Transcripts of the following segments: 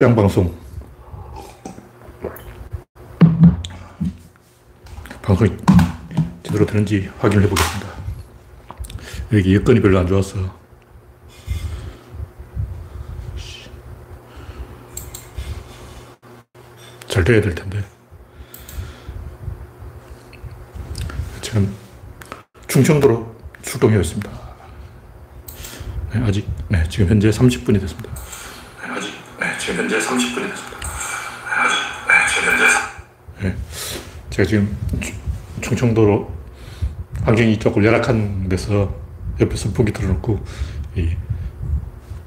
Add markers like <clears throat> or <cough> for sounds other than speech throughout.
출장 방송. 방송이 제대로 되는지 확인을 해보겠습니다. 여기 여건이 별로 안 좋아서. 잘 돼야 될 텐데. 지금 충청도로 출동해 있습니다. 네, 아직, 네, 지금 현재 30분이 됐습니다. 현재 30분이 됐습니다. 네, 지금 현재. 네, 제가 지금 충청도로 환경이 조금 열악한 데서 옆에 선풍기 틀어놓고 이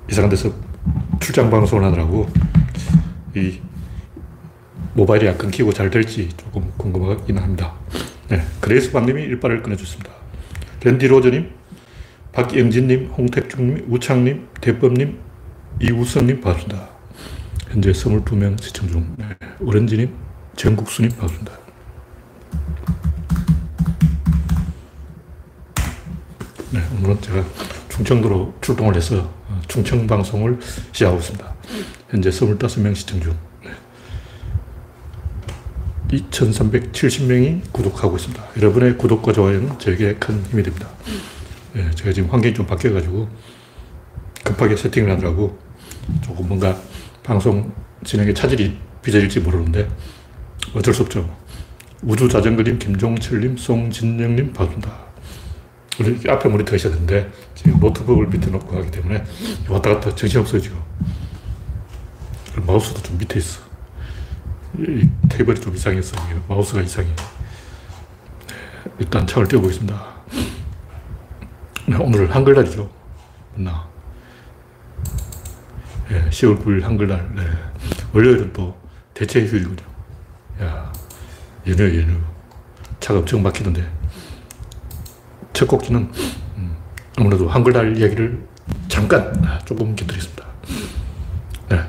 이상한 데서 출장 방송을 하느라고 이 모바일이 안 끊기고 잘 될지 조금 궁금하긴 합니다. 네, 그레이스 박님이 일빠를 끊어줬습니다. 랜디 로저님, 박영진님, 홍택중님, 우창님, 대법님, 이우성님 반갑습니다. 현재 22명 시청 중. 네, 오렌지님, 정국수님 반갑습니다. 네, 오늘은 제가 충청도로 출동을 해서 충청 방송을 시작하고 있습니다. 현재 25명 시청 중. 2370명이 구독하고 있습니다. 여러분의 구독과 좋아요는 저에게 큰 힘이 됩니다. 네, 제가 지금 환경이 좀 바뀌어가지고 급하게 세팅을 하느라고 조금 뭔가 방송 진행에 차질이 빚어질지 모르는데 어쩔 수 없죠. 우주자전거님, 김종철님, 송진영님 반갑습니다. 우리 앞에 모니터가 있어야 되는데 지금 노트북을 밑에 놓고 하기 때문에 왔다 갔다 정신없어요 지금. 마우스도 좀 밑에 있어. 이 테이블이 좀 이상해서 마우스가 이상해. 일단 창을 띄워보겠습니다. 네, 오늘 한글날이죠. 맞나? 예, 10월 9일 한글날. 네. 월요일은 또 대체 휴일이군요. 야, 연휴, 연휴. 차가 엄청 막히던데. 첫 곡지는 음, 아무래도 한글날 이야기를 잠깐 아, 조금 곁들이겠습니다. 네.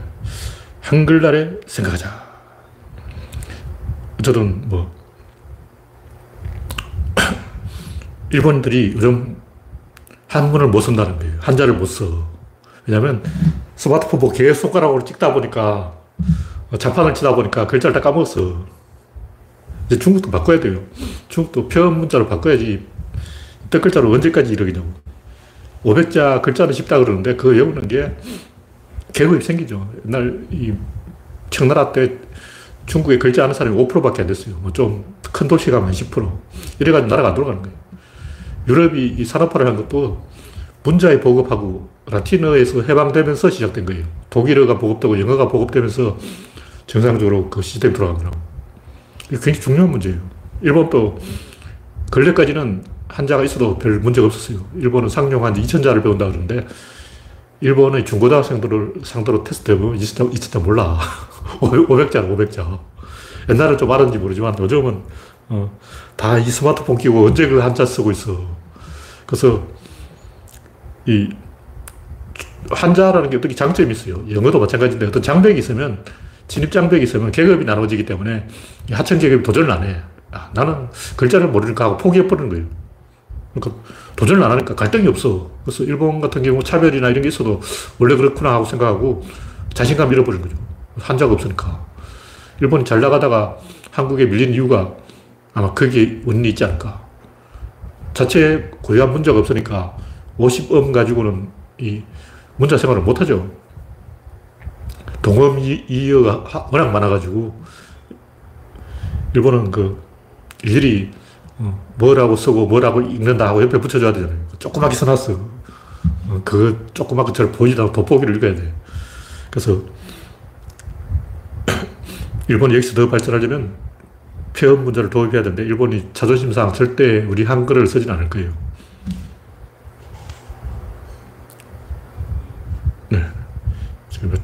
한글날에 생각하자. 어쨌든 뭐 <coughs> 일본들이 요즘 한문을 못 쓴다는 거예요. 한자를 못 써. 왜냐면 스마트폰 보고 계속 손가락으로 찍다 보니까 자판을 치다 보니까 글자를 다 까먹었어. 이제 중국도 바꿔야 돼요. 중국도 표현 문자로 바꿔야지 뜻글자로 언제까지 이러겠냐고. 500자 글자는 쉽다 그러는데 그 외우는 게 계획이 생기죠. 옛날 이 청나라 때 중국에 글자 아는 사람이 5%밖에 안 됐어요. 뭐 좀 큰 도시 가면 10%. 이래가지고 나라가 안 돌아가는 거예요. 유럽이 이 산업화를 한 것도 문자에 보급하고 라틴어에서 해방되면서 시작된 거예요. 독일어가 보급되고 영어가 보급되면서 정상적으로 그 시스템이 돌아간 거라고. 굉장히 중요한 문제예요. 일본도 근래까지는 한자가 있어도 별 문제가 없었어요. 일본은 상용 한자 2000자를 배운다 그러는데 일본의 중고등학생들을 상대로 테스트 해보면 2000자, 2000자 몰라. 500자는 500자. 옛날엔 좀 알았는지 모르지만 요즘은 어, 다 이 스마트폰 끼고 언제 그 한자 쓰고 있어. 그래서 이 한자라는 게 어떤 장점이 있어요. 영어도 마찬가지인데 어떤 장벽이 있으면 진입 장벽이 있으면 계급이 나눠지기 때문에 하층 계급이 도전을 안 해. 아, 나는 글자를 모르니까 하고 포기해버리는 거예요. 그러니까 도전을 안 하니까 갈등이 없어. 그래서 일본 같은 경우 차별이나 이런 게 있어도 원래 그렇구나 하고 생각하고 자신감 잃어버린 거죠. 한자가 없으니까. 일본이 잘 나가다가 한국에 밀린 이유가 아마 거기에 원인이 있지 않을까. 자체 고유한 문자가 없으니까 50음 가지고는 이 문자 생활을 못 하죠. 동음 이어가 워낙 많아가지고 일본은 그 일일이 뭐라고 쓰고 뭐라고 읽는다 하고 옆에 붙여줘야 되잖아요. 조그맣게 써놨어. 그 조그맣게 잘 보이다고 돋보기를 읽어야 돼. 그래서 <clears throat> 일본이 여기서 더 발전하려면 표현 문제를 도입해야 되는데 일본이 자존심상 절대 우리 한글을 쓰진 않을 거예요. 네. 지금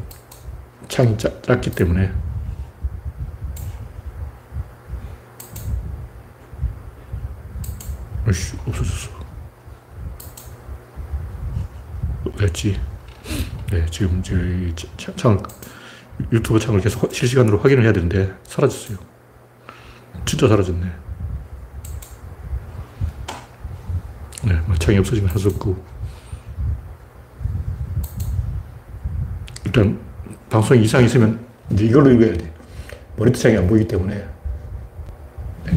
창이 작기 때문에 어이씨, 없어졌어. 왜지? 네, 지금 저희 창, 유튜브 창을 계속 실시간으로 확인을 해야 되는데 사라졌어요. 진짜 사라졌네. 네, 뭐 창이 없어지면 할 수 없고. 일단 방송에 이상이 있으면 이제 이걸로 읽어야 돼. 모니터창이 안 보이기 때문에.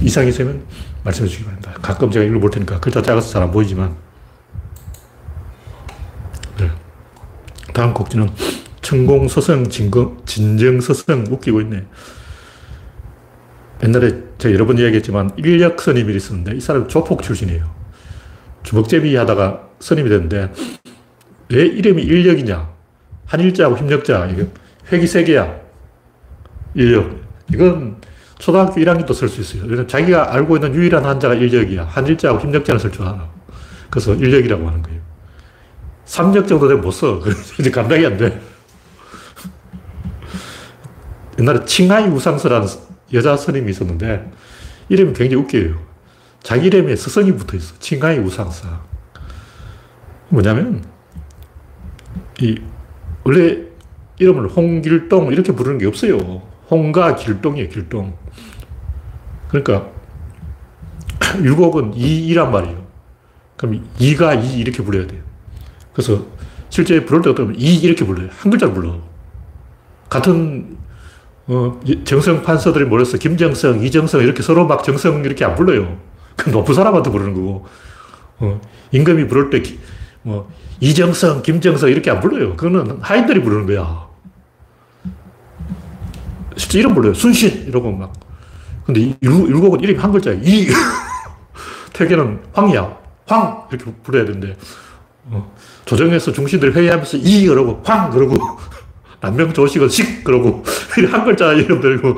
이상이 있으면 말씀해 주시기 바랍니다. 가끔 제가 읽어볼 테니까 글자 작아서 잘 안 보이지만. 네. 다음 곡지는 천공서성, 진정, 진정서성 웃기고 있네. 옛날에 제가 여러 번 이야기했지만 인력 스님이 있었는데 이 사람이 조폭 출신이에요. 주먹제비 하다가 스님이 됐는데 왜 이름이 인력이냐? 한일자하고 힘력자, 이거 획이 세 개야. 인력. 이건 초등학교 1학년도 쓸 수 있어요. 왜냐면 자기가 알고 있는 유일한 한자가 인력이야. 한일자하고 힘력자는 쓸줄 알아. 그래서 인력이라고 하는 거예요. 3력 정도 되면 못 써. <laughs> 이제 감당이 안 돼. <laughs> 옛날에 칭하이 우상서라는 여자 스님이 있었는데 이름이 굉장히 웃겨요. 자기 이름에 스승이 붙어 있어. 칭하이 우상사. 뭐냐면 이 원래 이름을 홍길동 이렇게 부르는 게 없어요. 홍가 길동이에요, 길동. 그러니까 율곡은 이이란 말이에요. 그럼 이가 이 이렇게 불러야 돼요. 그래서 실제 부를 때 어떤 이 이렇게 불러요. 한 글자를 불러. 같은 어, 정성 판서들이 모여서 김정성, 이정성 이렇게 서로 막 정성 이렇게 안 불러요. 그 높은 사람한테 부르는 거고. 어, 임금이 부를 때 기, 뭐 이정성, 김정성 이렇게 안 불러요. 그거는 하인들이 부르는 거야. 실제 이름 불러요. 순신 이러고 막. 근데 율곡은 이름이 한 글자야. 이. <laughs> 태계는 황이야. 황 이렇게 불러야 되는데 어, 조정에서 중신들이 회의하면서 이 그러고 황 그러고 <laughs> 남명 조식은 식 그러고 <laughs> 한 글자 이름 들고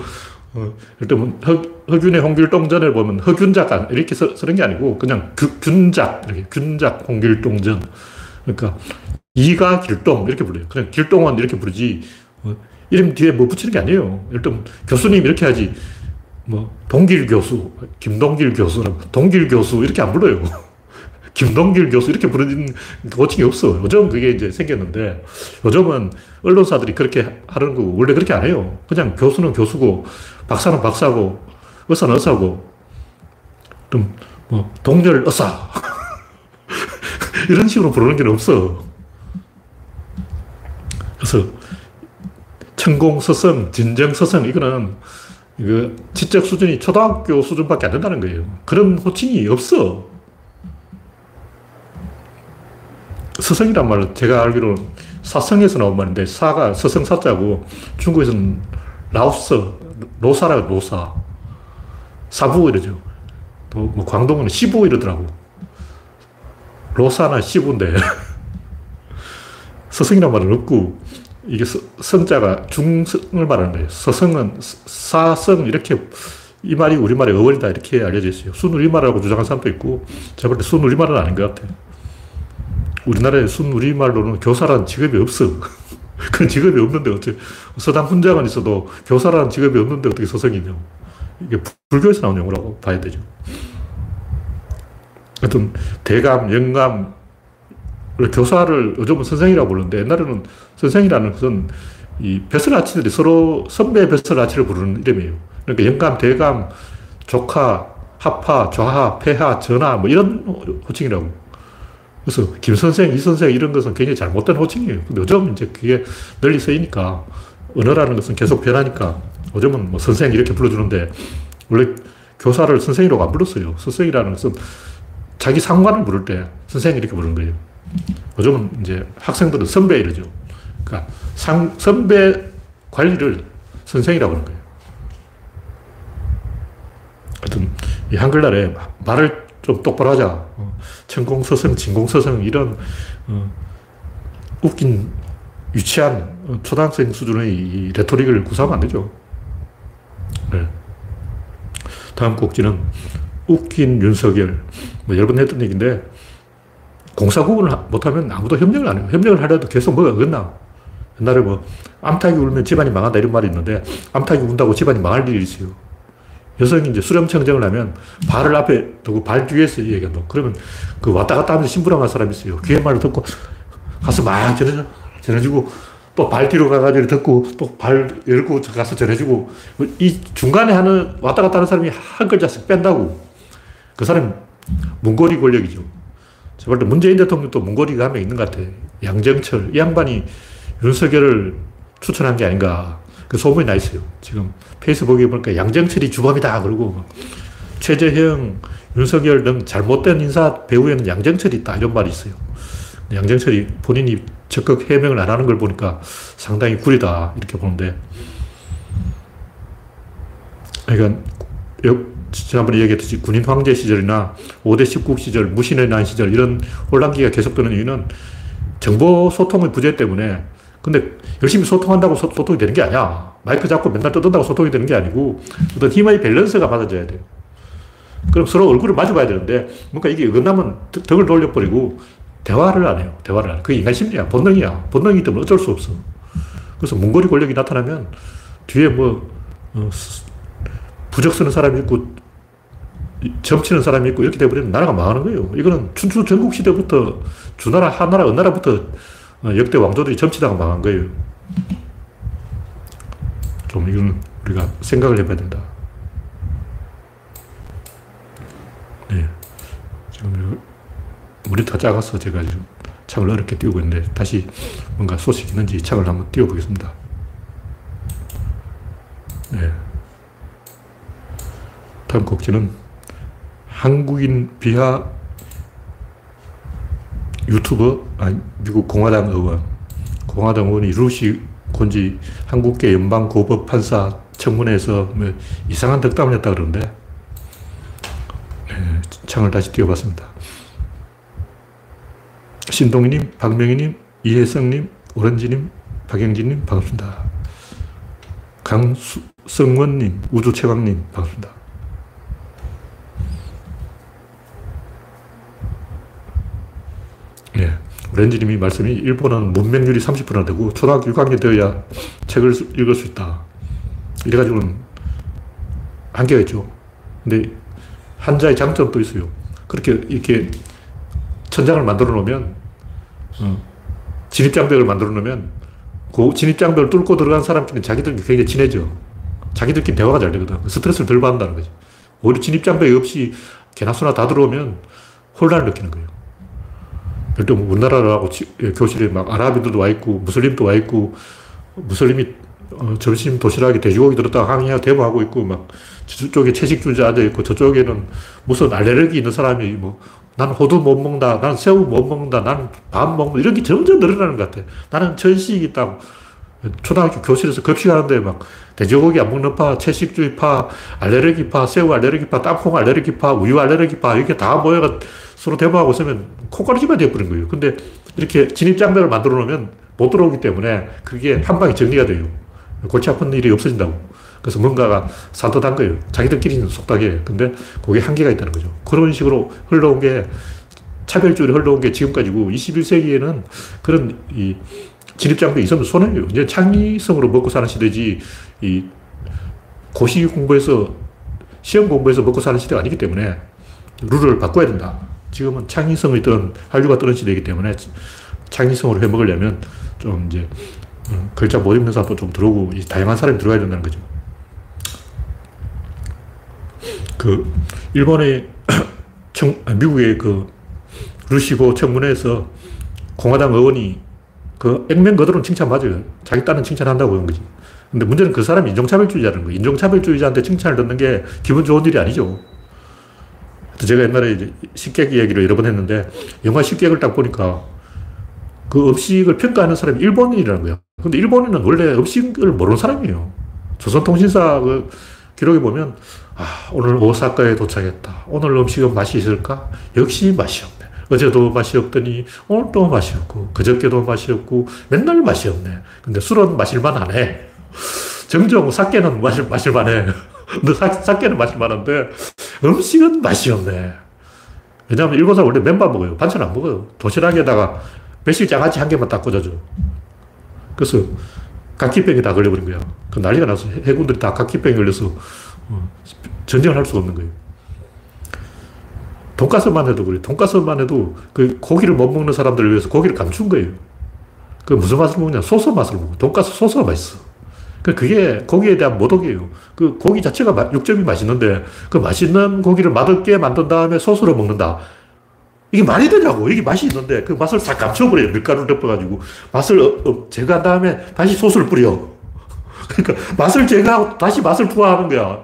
어, 일단 허, 허균의 홍길동전을 보면 허균작 이렇게 써, 쓰는 게 아니고 그냥 균, 균작 이렇게 균작 홍길동전 그러니까 이가 길동 이렇게 불러요. 그냥 길동원 이렇게 부르지 어, 이름 뒤에 뭐 붙이는 게 아니에요. 일단 교수님 이렇게 하지 뭐 동길 교수, 김동길 교수라고 동길 교수 이렇게 안 불러요. 김동길 교수 이렇게 부르는 호칭이 없어. 요즘 그게 이제 생겼는데 요즘은 언론사들이 그렇게 하는 거고 원래 그렇게 안 해요. 그냥 교수는 교수고 박사는 박사고 의사는 의사고 좀 뭐 동열 의사 <laughs> 이런 식으로 부르는 게 없어. 그래서 천공 서성, 진정 서성 이거는 이거 지적 수준이 초등학교 수준밖에 안 된다는 거예요. 그런 호칭이 없어. 서성이란 말은 제가 알기로는 사성에서 나온 말인데 사가 서성 사자고 중국에서는 라오스, 로사라 로사. 사부 이러죠. 또 뭐 광동은 시부 이러더라고. 로사나 시부인데 <laughs> 서성이란 말은 없고 이게 성자가 중성을 말하는 거예요. 서성은 사성 이렇게 이 말이 우리말의 어원이다 이렇게 알려져 있어요. 순우리말이라고 주장하는 사람도 있고 제가 볼때 순우리말은 아닌 것 같아요. 우리나라에 순우리말로는 교사라는 직업이 없어. <laughs> 그런 직업이 없는데 어떻게 서당 훈장은 있어도 교사라는 직업이 없는데 어떻게 서성이냐. 이게 불교에서 나온 용어라고 봐야 되죠. 하여튼 대감, 영감, 교사를 요즘은 선생이라고 부르는데 옛날에는 선생이라는 것은 이 벼슬아치들이 서로 선배 벼슬아치를 부르는 이름이에요. 그러니까 영감, 대감, 조카, 합하, 좌하, 폐하, 전하 뭐 이런 호칭이라고. 그래서 김 선생, 이 선생 이런 것은 굉장히 잘못된 호칭이에요. 근데 요즘 이제 그게 널리 쓰이니까 언어라는 것은 계속 변하니까 요즘은 뭐 선생 이렇게 불러주는데 원래 교사를 선생이라고 안 불렀어요. 선생이라는 것은 자기 상관을 부를 때 선생 이렇게 부르는 거예요. 요즘은 이제 학생들은 선배 이러죠. 그러니까 상, 선배 관리를 선생이라고 하는 거예요. 하여튼 이 한글날에 말을 좀 똑바로 하자. 어, 천공서성, 진공서성 이런 어, 웃긴 유치한 어, 초등학생 수준의 이 레토릭을 구사하면 안 되죠. 네. 다음 꼭지는 웃긴 윤석열. 뭐 여러 번 했던 얘기인데 공사 구분을 못하면 아무도 협력을 안 해요. 협력을 하려도 계속 뭐가 어긋나. 옛날에 뭐 암탉이 울면 집안이 망한다 이런 말이 있는데 암탉이 운다고 집안이 망할 일이 있어요. 여성이 이제 수렴청정을 하면 발을 앞에 두고 발 뒤에서 얘기한다. 그러면 그 왔다 갔다 하면서 심부름한 사람이 있어요. 귀의 말을 듣고 가서 막 전해, 전해주고 또 발 뒤로 가가지고 듣고 또 발 열고 가서 전해주고 이 중간에 하는 왔다 갔다 하는 사람이 한 글자씩 뺀다고. 그 사람이 문고리 권력이죠. 제발 문재인 대통령도 문고리가 한 명 있는 것 같아. 양정철. 이 양반이 윤석열을 추천한 게 아닌가. 그 소문이 나 있어요. 지금 페이스북에 보니까 양정철이 주범이다. 그러고 최재형, 윤석열 등 잘못된 인사 배후에는 양정철이 있다. 이런 말이 있어요. 양정철이 본인이 적극 해명을 안 하는 걸 보니까 상당히 구리다. 이렇게 보는데. 그러니까, 지난번에 얘기했듯이 군인 황제 시절이나 5대 19국 시절, 무신의 난 시절, 이런 혼란기가 계속되는 이유는 정보 소통의 부재 때문에 근데 열심히 소통한다고 소, 통이 되는 게 아니야. 마이크 잡고 맨날 떠든다고 소통이 되는 게 아니고 어떤 힘의 밸런스가 맞아져야 돼요. 그럼 서로 얼굴을 마주 봐야 되는데 뭔가 이게 어긋나면 덕을 돌려버리고 대화를 안 해요. 대화를 안 해요. 그게 인간 심리야. 본능이야. 본능이기 때문에 어쩔 수 없어. 그래서 몽골이 권력이 나타나면 뒤에 뭐 어, 부적 쓰는 사람이 있고 점치는 사람이 있고 이렇게 돼버리면 나라가 망하는 거예요. 이거는 춘추 전국 시대부터 주나라, 한나라, 은나라부터 어, 역대 왕조들이 점치다가 망한 거예요. 좀 이건 우리가 생각을 해봐야 된다. 네. 지금 모니터가 작아서 제가 지금 창을 어렵게 띄우고 있는데 다시 뭔가 소식이 있는지 창을 한번 띄워보겠습니다. 네. 다음 곡지는 한국인 비하 유튜버, 아니, 미국 공화당 의원, 공화당 의원이 루시 곤지 한국계 연방고법 판사 청문회에서 뭐 이상한 덕담을 했다 그러는데, 네, 창을 다시 띄워봤습니다. 신동희님, 박명희님, 이혜성님, 오렌지님, 박영진님, 반갑습니다. 강성원님, 우주최강님, 반갑습니다. 예. 렌즈님이 말씀이 일본은 문맹률이 30%나 되고 초등학교 6학년 되어야 책을 읽을 수 있다. 이래가지고는 한계가 있죠. 근데 한자의 장점도 있어요. 그렇게 이렇게 천장을 만들어 놓으면, 어, 진입장벽을 만들어 놓으면, 그 진입장벽을 뚫고 들어간 사람끼리 자기들 굉장히 친해져. 자기들끼리 대화가 잘 되거든. 스트레스를 덜 받는다는 거지. 오히려 진입장벽이 없이 개나 소나 다 들어오면 혼란을 느끼는 거예요. 별도 우리나라라고 예, 교실에 막 아랍인들도 와 있고 무슬림도 와 있고 무슬림이 어, 점심 도시락에 돼지고기 들었다가 항의하 대모하고 있고 막 저쪽에 채식주의자 앉아 있고 저쪽에는 무슨 알레르기 있는 사람이 뭐 나는 호두 못 먹는다. 나는 새우 못 먹는다. 나는 밥 먹는다. 이런 게 점점 늘어나는 것 같아. 나는 천식이 있다고. 초등학교 교실에서 급식하는데 막 돼지고기 안 먹는 파, 채식주의파, 알레르기파, 새우 알레르기파, 땅콩 알레르기파, 우유 알레르기파 이렇게 다 모여가 서로 대모하고 있으면 콩가루지만 되어버린 거예요. 근데 이렇게 진입장벽을 만들어 놓으면 못 들어오기 때문에 그게 한 방에 정리가 돼요. 골치 아픈 일이 없어진다고. 그래서 뭔가가 산뜻한 거예요. 자기들끼리는 속닥해. 근데 그게 한계가 있다는 거죠. 그런 식으로 흘러온 게 차별주의로 흘러온 게 지금까지고 21세기에는 그런 이 진입장벽이 있으면 손해예요. 이제 창의성으로 먹고 사는 시대지 이 고시 공부해서 시험 공부해서 먹고 사는 시대가 아니기 때문에 룰을 바꿔야 된다. 지금은 창의성이 뜨는, 한류가 뜨는 시대이기 때문에 창의성으로 해 먹으려면 좀 이제 음, 글자 못 읽는 사람도 좀 들어오고 다양한 사람이 들어가야 된다는 거죠. 그 일본의 <clears throat> 청, 아, 미국의 그 루시고 청문회에서 공화당 의원이 그 액면 그대로는 칭찬 맞아요. 자기 딴은 칭찬한다고 그런 거지. 근데 문제는 그 사람이 인종차별주의자라는 거예요. 인종차별주의자한테 칭찬을 듣는 게 기분 좋은 일이 아니죠. 제가 옛날에 식객 이야기를 여러 번 했는데 영화 식객을 딱 보니까 그 음식을 평가하는 사람이 일본인이라는 거예요. 근데 일본인은 원래 음식을 모르는 사람이에요. 조선통신사 그 기록에 보면 아, 오늘 오사카에 도착했다. 오늘 음식은 맛이 있을까? 역시 맛이 없네. 어제도 맛이 없더니 오늘도 맛이 없고 그저께도 맛이 없고 맨날 맛이 없네. 근데 술은 마실만 하네. 정정 사케는 마실, 마실만 해. <laughs> 근데 사, 사케는 마실만 한데 음식은 맛이 없네. 왜냐하면 일본 사람 원래 맨밥 먹어요. 반찬 안 먹어요. 도시락에다가 매실 장아찌 한 개만 딱 꽂아줘. 그래서 각기병이 다 걸려버린 거야. 그 난리가 나서 해군들이 다 각기병이 걸려서 어, 전쟁을 할 수가 없는 거예요. 돈가스만 해도 그래. 돈가스만 해도 그 고기를 못 먹는 사람들을 위해서 고기를 감춘 거예요. 그 무슨 맛을 먹냐? 소스 맛을 먹어. 돈가스 소스가 맛있어. 그 그게 고기에 대한 모독이에요. 그 고기 자체가 육점이 맛있는데 그 맛있는 고기를 맛없게 만든 다음에 소스로 먹는다. 이게 말이 되냐고. 이게 맛이 있는데 그 맛을 싹 감춰버려요. 밀가루를 덮어가지고. 맛을 어, 어, 제거한 다음에 다시 소스를 뿌려. <laughs> 그러니까 맛을 제거하고 다시 맛을 부과하는 거야.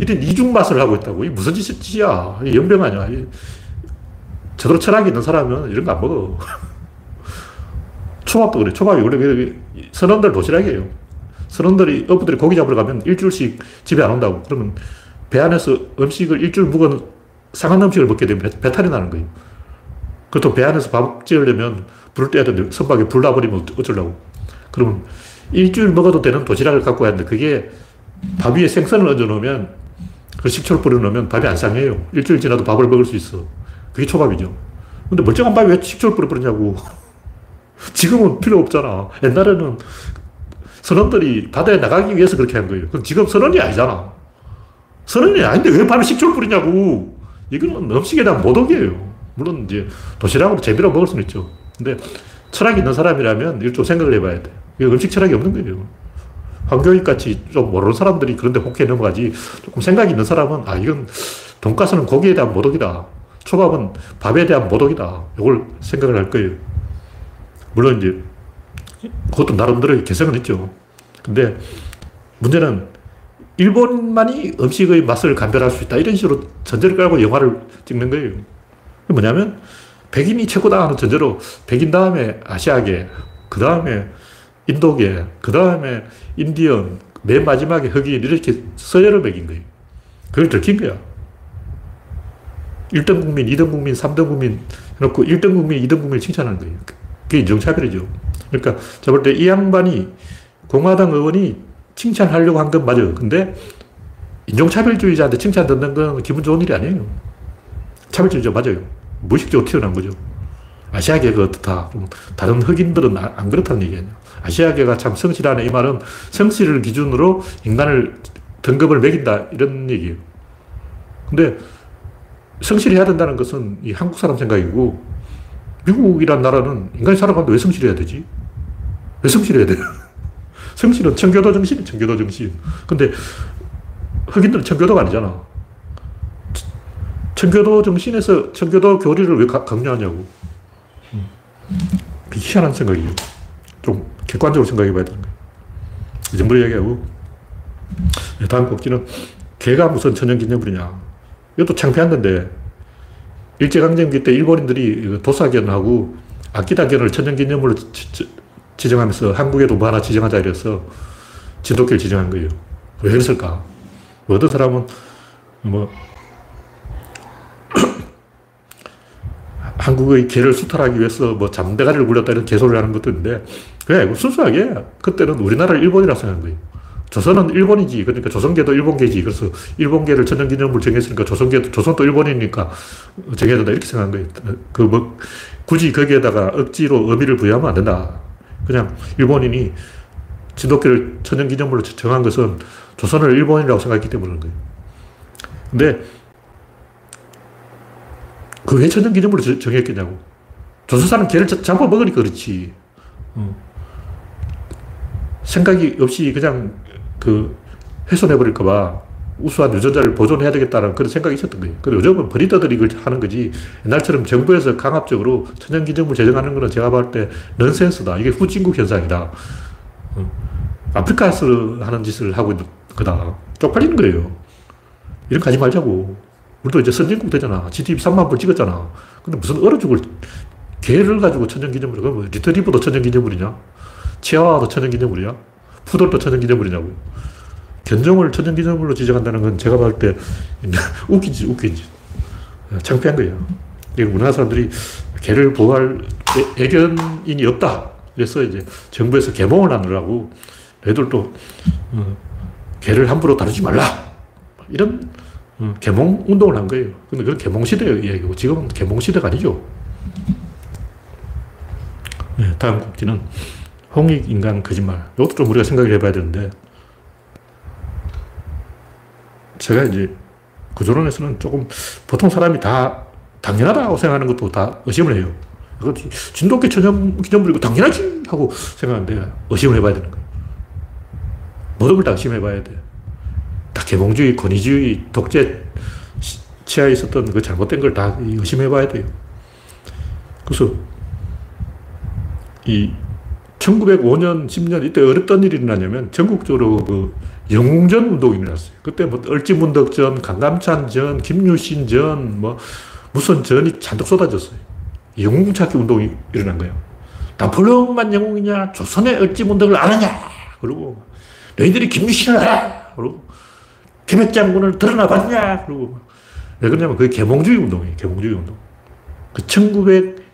이런 이중 맛을 하고 있다고. 이게 무슨 짓이야. 연병 아니야. 제대로 철학이 있는 사람은 이런 거 안 먹어. <laughs> 초밥도 그래. 초밥이 원래 선원들 도시락이에요. 선원들이, 어부들이 고기 잡으러 가면 일주일씩 집에 안 온다고. 그러면 배 안에서 음식을 일주일 묵은 상한 음식을 먹게 되면 배 탈이 나는 거예요. 그것도 배 안에서 밥 지으려면 불을 떼야 되는데 선박에 불 나버리면 어쩌려고. 그러면 일주일 먹어도 되는 도시락을 갖고 하는데 그게 밥 위에 생선을 얹어 놓으면 그 식초를 뿌려 놓으면 밥이 안 상해요. 일주일 지나도 밥을 먹을 수 있어. 그게 초밥이죠. 근데 멀쩡한 밥에 왜 식초를 뿌려 버리냐고. <laughs> 지금은 필요 없잖아. 옛날에는 선원들이 바다에 나가기 위해서 그렇게 한 거예요. 그럼 지금 선원이 아니잖아. 선원이 아닌데 왜 밥에 식초를 뿌리냐고. 이거는 음식에 대한 모독이에요. 물론 이제 도시락으로 재미로 먹을 수는 있죠. 근데 철학이 있는 사람이라면 이걸 좀 생각을 해봐야 돼. 이거 음식 철학이 없는 거예요. 황교익 같이 좀 모르는 사람들이 그런데 혹해 넘어가지. 조금 생각이 있는 사람은 아, 이건 돈가스는 고기에 대한 모독이다. 초밥은 밥에 대한 모독이다. 이걸 생각을 할 거예요. 물론 이제 그것도 나름대로 개성은 있죠. 근데 문제는 일본만이 음식의 맛을 감별할 수 있다. 이런 식으로 전제를 깔고 영화를 찍는 거예요. 뭐냐면 백인이 최고다 하는 전제로 백인 다음에 아시아계, 그 다음에 인도계, 그 다음에 인디언, 맨 마지막에 흑인 이렇게 서열을 매긴 거예요. 그걸 들킨 거야. 1등 국민, 2등 국민, 3등 국민 해놓고 1등 국민, 2등 국민을 칭찬하는 거예요. 그게 인종차별이죠. 그러니까 제가 볼때이 양반이 공화당 의원이 칭찬하려고 한 건 맞아요. 근데 인종차별주의자한테 칭찬 듣는 건 기분 좋은 일이 아니에요. 차별주의자 맞아요. 무의식적으로 튀어난 거죠. 아시아 계가 어떻다. 다른 흑인들은 안 그렇다는 얘기예요. 아시아계가 참 성실하네. 이 말은 성실을 기준으로 인간을 등급을 매긴다. 이런 얘기예요. 근데 성실해야 된다는 것은 이 한국 사람 생각이고 미국이란 나라는 인간이 살아가는데 왜 성실해야 되지? 왜 성실해야 돼? <laughs> 성실은 청교도 정신이 청교도 정신. 근데 흑인들은 청교도가 아니잖아. 청교도 정신에서 청교도 교리를 왜 강요하냐고. 음. 희한한 생각이에요. 좀 객관적으로 생각해 봐야 되는 거예요. 이 정도 얘기하고. 네, 다음 꼭지는 개가 무슨 천연기념물이냐. 이것도 창피한 건데, 일제강점기 때 일본인들이 도사견하고 아키다견을 천연기념물로 지정하면서 한국에도 뭐 하나 지정하자 이래서 진돗개를 지정한 거예요. 왜 그랬을까? 뭐 어떤 사람은 뭐 한국의 개를 수탈하기 위해서 뭐 잠대가리를 굴렸다 이런 개소리를 하는 것도 있는데 그게 순수하게 그때는 우리나라를 일본이라고 생각한 거예요. 조선은 일본이지. 그러니까 조선계도 일본계지. 그래서 일본계를 천연기념물 정했으니까 조선계도, 조선도 일본이니까 정해야 된다. 이렇게 생각한 거예요. 그 뭐, 굳이 거기에다가 억지로 의미를 부여하면 안 된다. 그냥 일본인이 진돗개를 천연기념물로 정한 것은 조선을 일본이라고 생각했기 때문인 거예요. 근데 그왜 천연 기념물로 정했겠냐고. 조선 사람 개를 잡아 먹으니까 그렇지. 어. 생각이 없이 그냥 그 훼손해버릴까봐 우수한 유전자를 보존해야 되겠다는 그런 생각이 있었던 거예요. 근데 요즘은 브리더들이 이걸 하는 거지. 옛날처럼 정부에서 강압적으로 천연기념물 제정하는 거는 제가 볼 때 넌센스다. 이게 후진국 현상이다. 어. 아프리카에서 하는 짓을 하고 있는 거다. 쪽팔리는 거예요. 이런 거 하지 말자고. 우리도 이제 선진국 되잖아. GDP 3만 불 찍었잖아. 근데 무슨 얼어 죽을 개를 가지고 천연기념물, 그럼 리트리버도 천연기념물이냐? 치아와도 천연기념물이야? 푸들도 천연기념물이냐고. 견종을 천연기념물로 지정한다는 건 제가 봤을 때 <laughs> 웃기지, 웃기지. 창피한 거예요. 우리나라 사람들이 개를 보호할 애견인이 없다. 그래서 이제 정부에서 개몽을 하느라고 애들도 어, 개를 함부로 다루지 말라. 이런 어, 개몽 운동을 한 거예요. 근데 그건 개몽 시대의 이야기고 지금은 개몽 시대가 아니죠. 네, 다음 국지는 홍익 인간 거짓말. 이것도 좀 우리가 생각을 해봐야 되는데, 제가 이제 구조론에서는 조금 보통 사람이 다 당연하다고 생각하는 것도 다 의심을 해요. 그 진돗개 천연 기념물이고 당연하지! 하고 생각하는데 의심을 해봐야 되는 거예요. 모든 걸 다 의심해봐야 돼. 다 개몽주의, 권위주의, 독재 치하에 있었던 그 잘못된 걸 다 의심해 봐야 돼요. 그래서 이 1905년, 10년 이때 어떤 일이 일어나냐면 전국적으로 그 영웅전 운동이 일어났어요. 그때 뭐 얼지문덕전, 강감찬전, 김유신전, 뭐 무슨 전이 잔뜩 쏟아졌어요. 영웅 찾기 운동이 일어난 거예요. 나폴레옹만 영웅이냐? 조선의 얼지문덕을 아느냐? 그리고 너희들이 김유신을 알아? 그리고 김핵 장군을 드러나 봤냐? 그리고 왜 그러냐면 그게 계몽주의 운동이에요. 계몽주의 운동. 그 1900,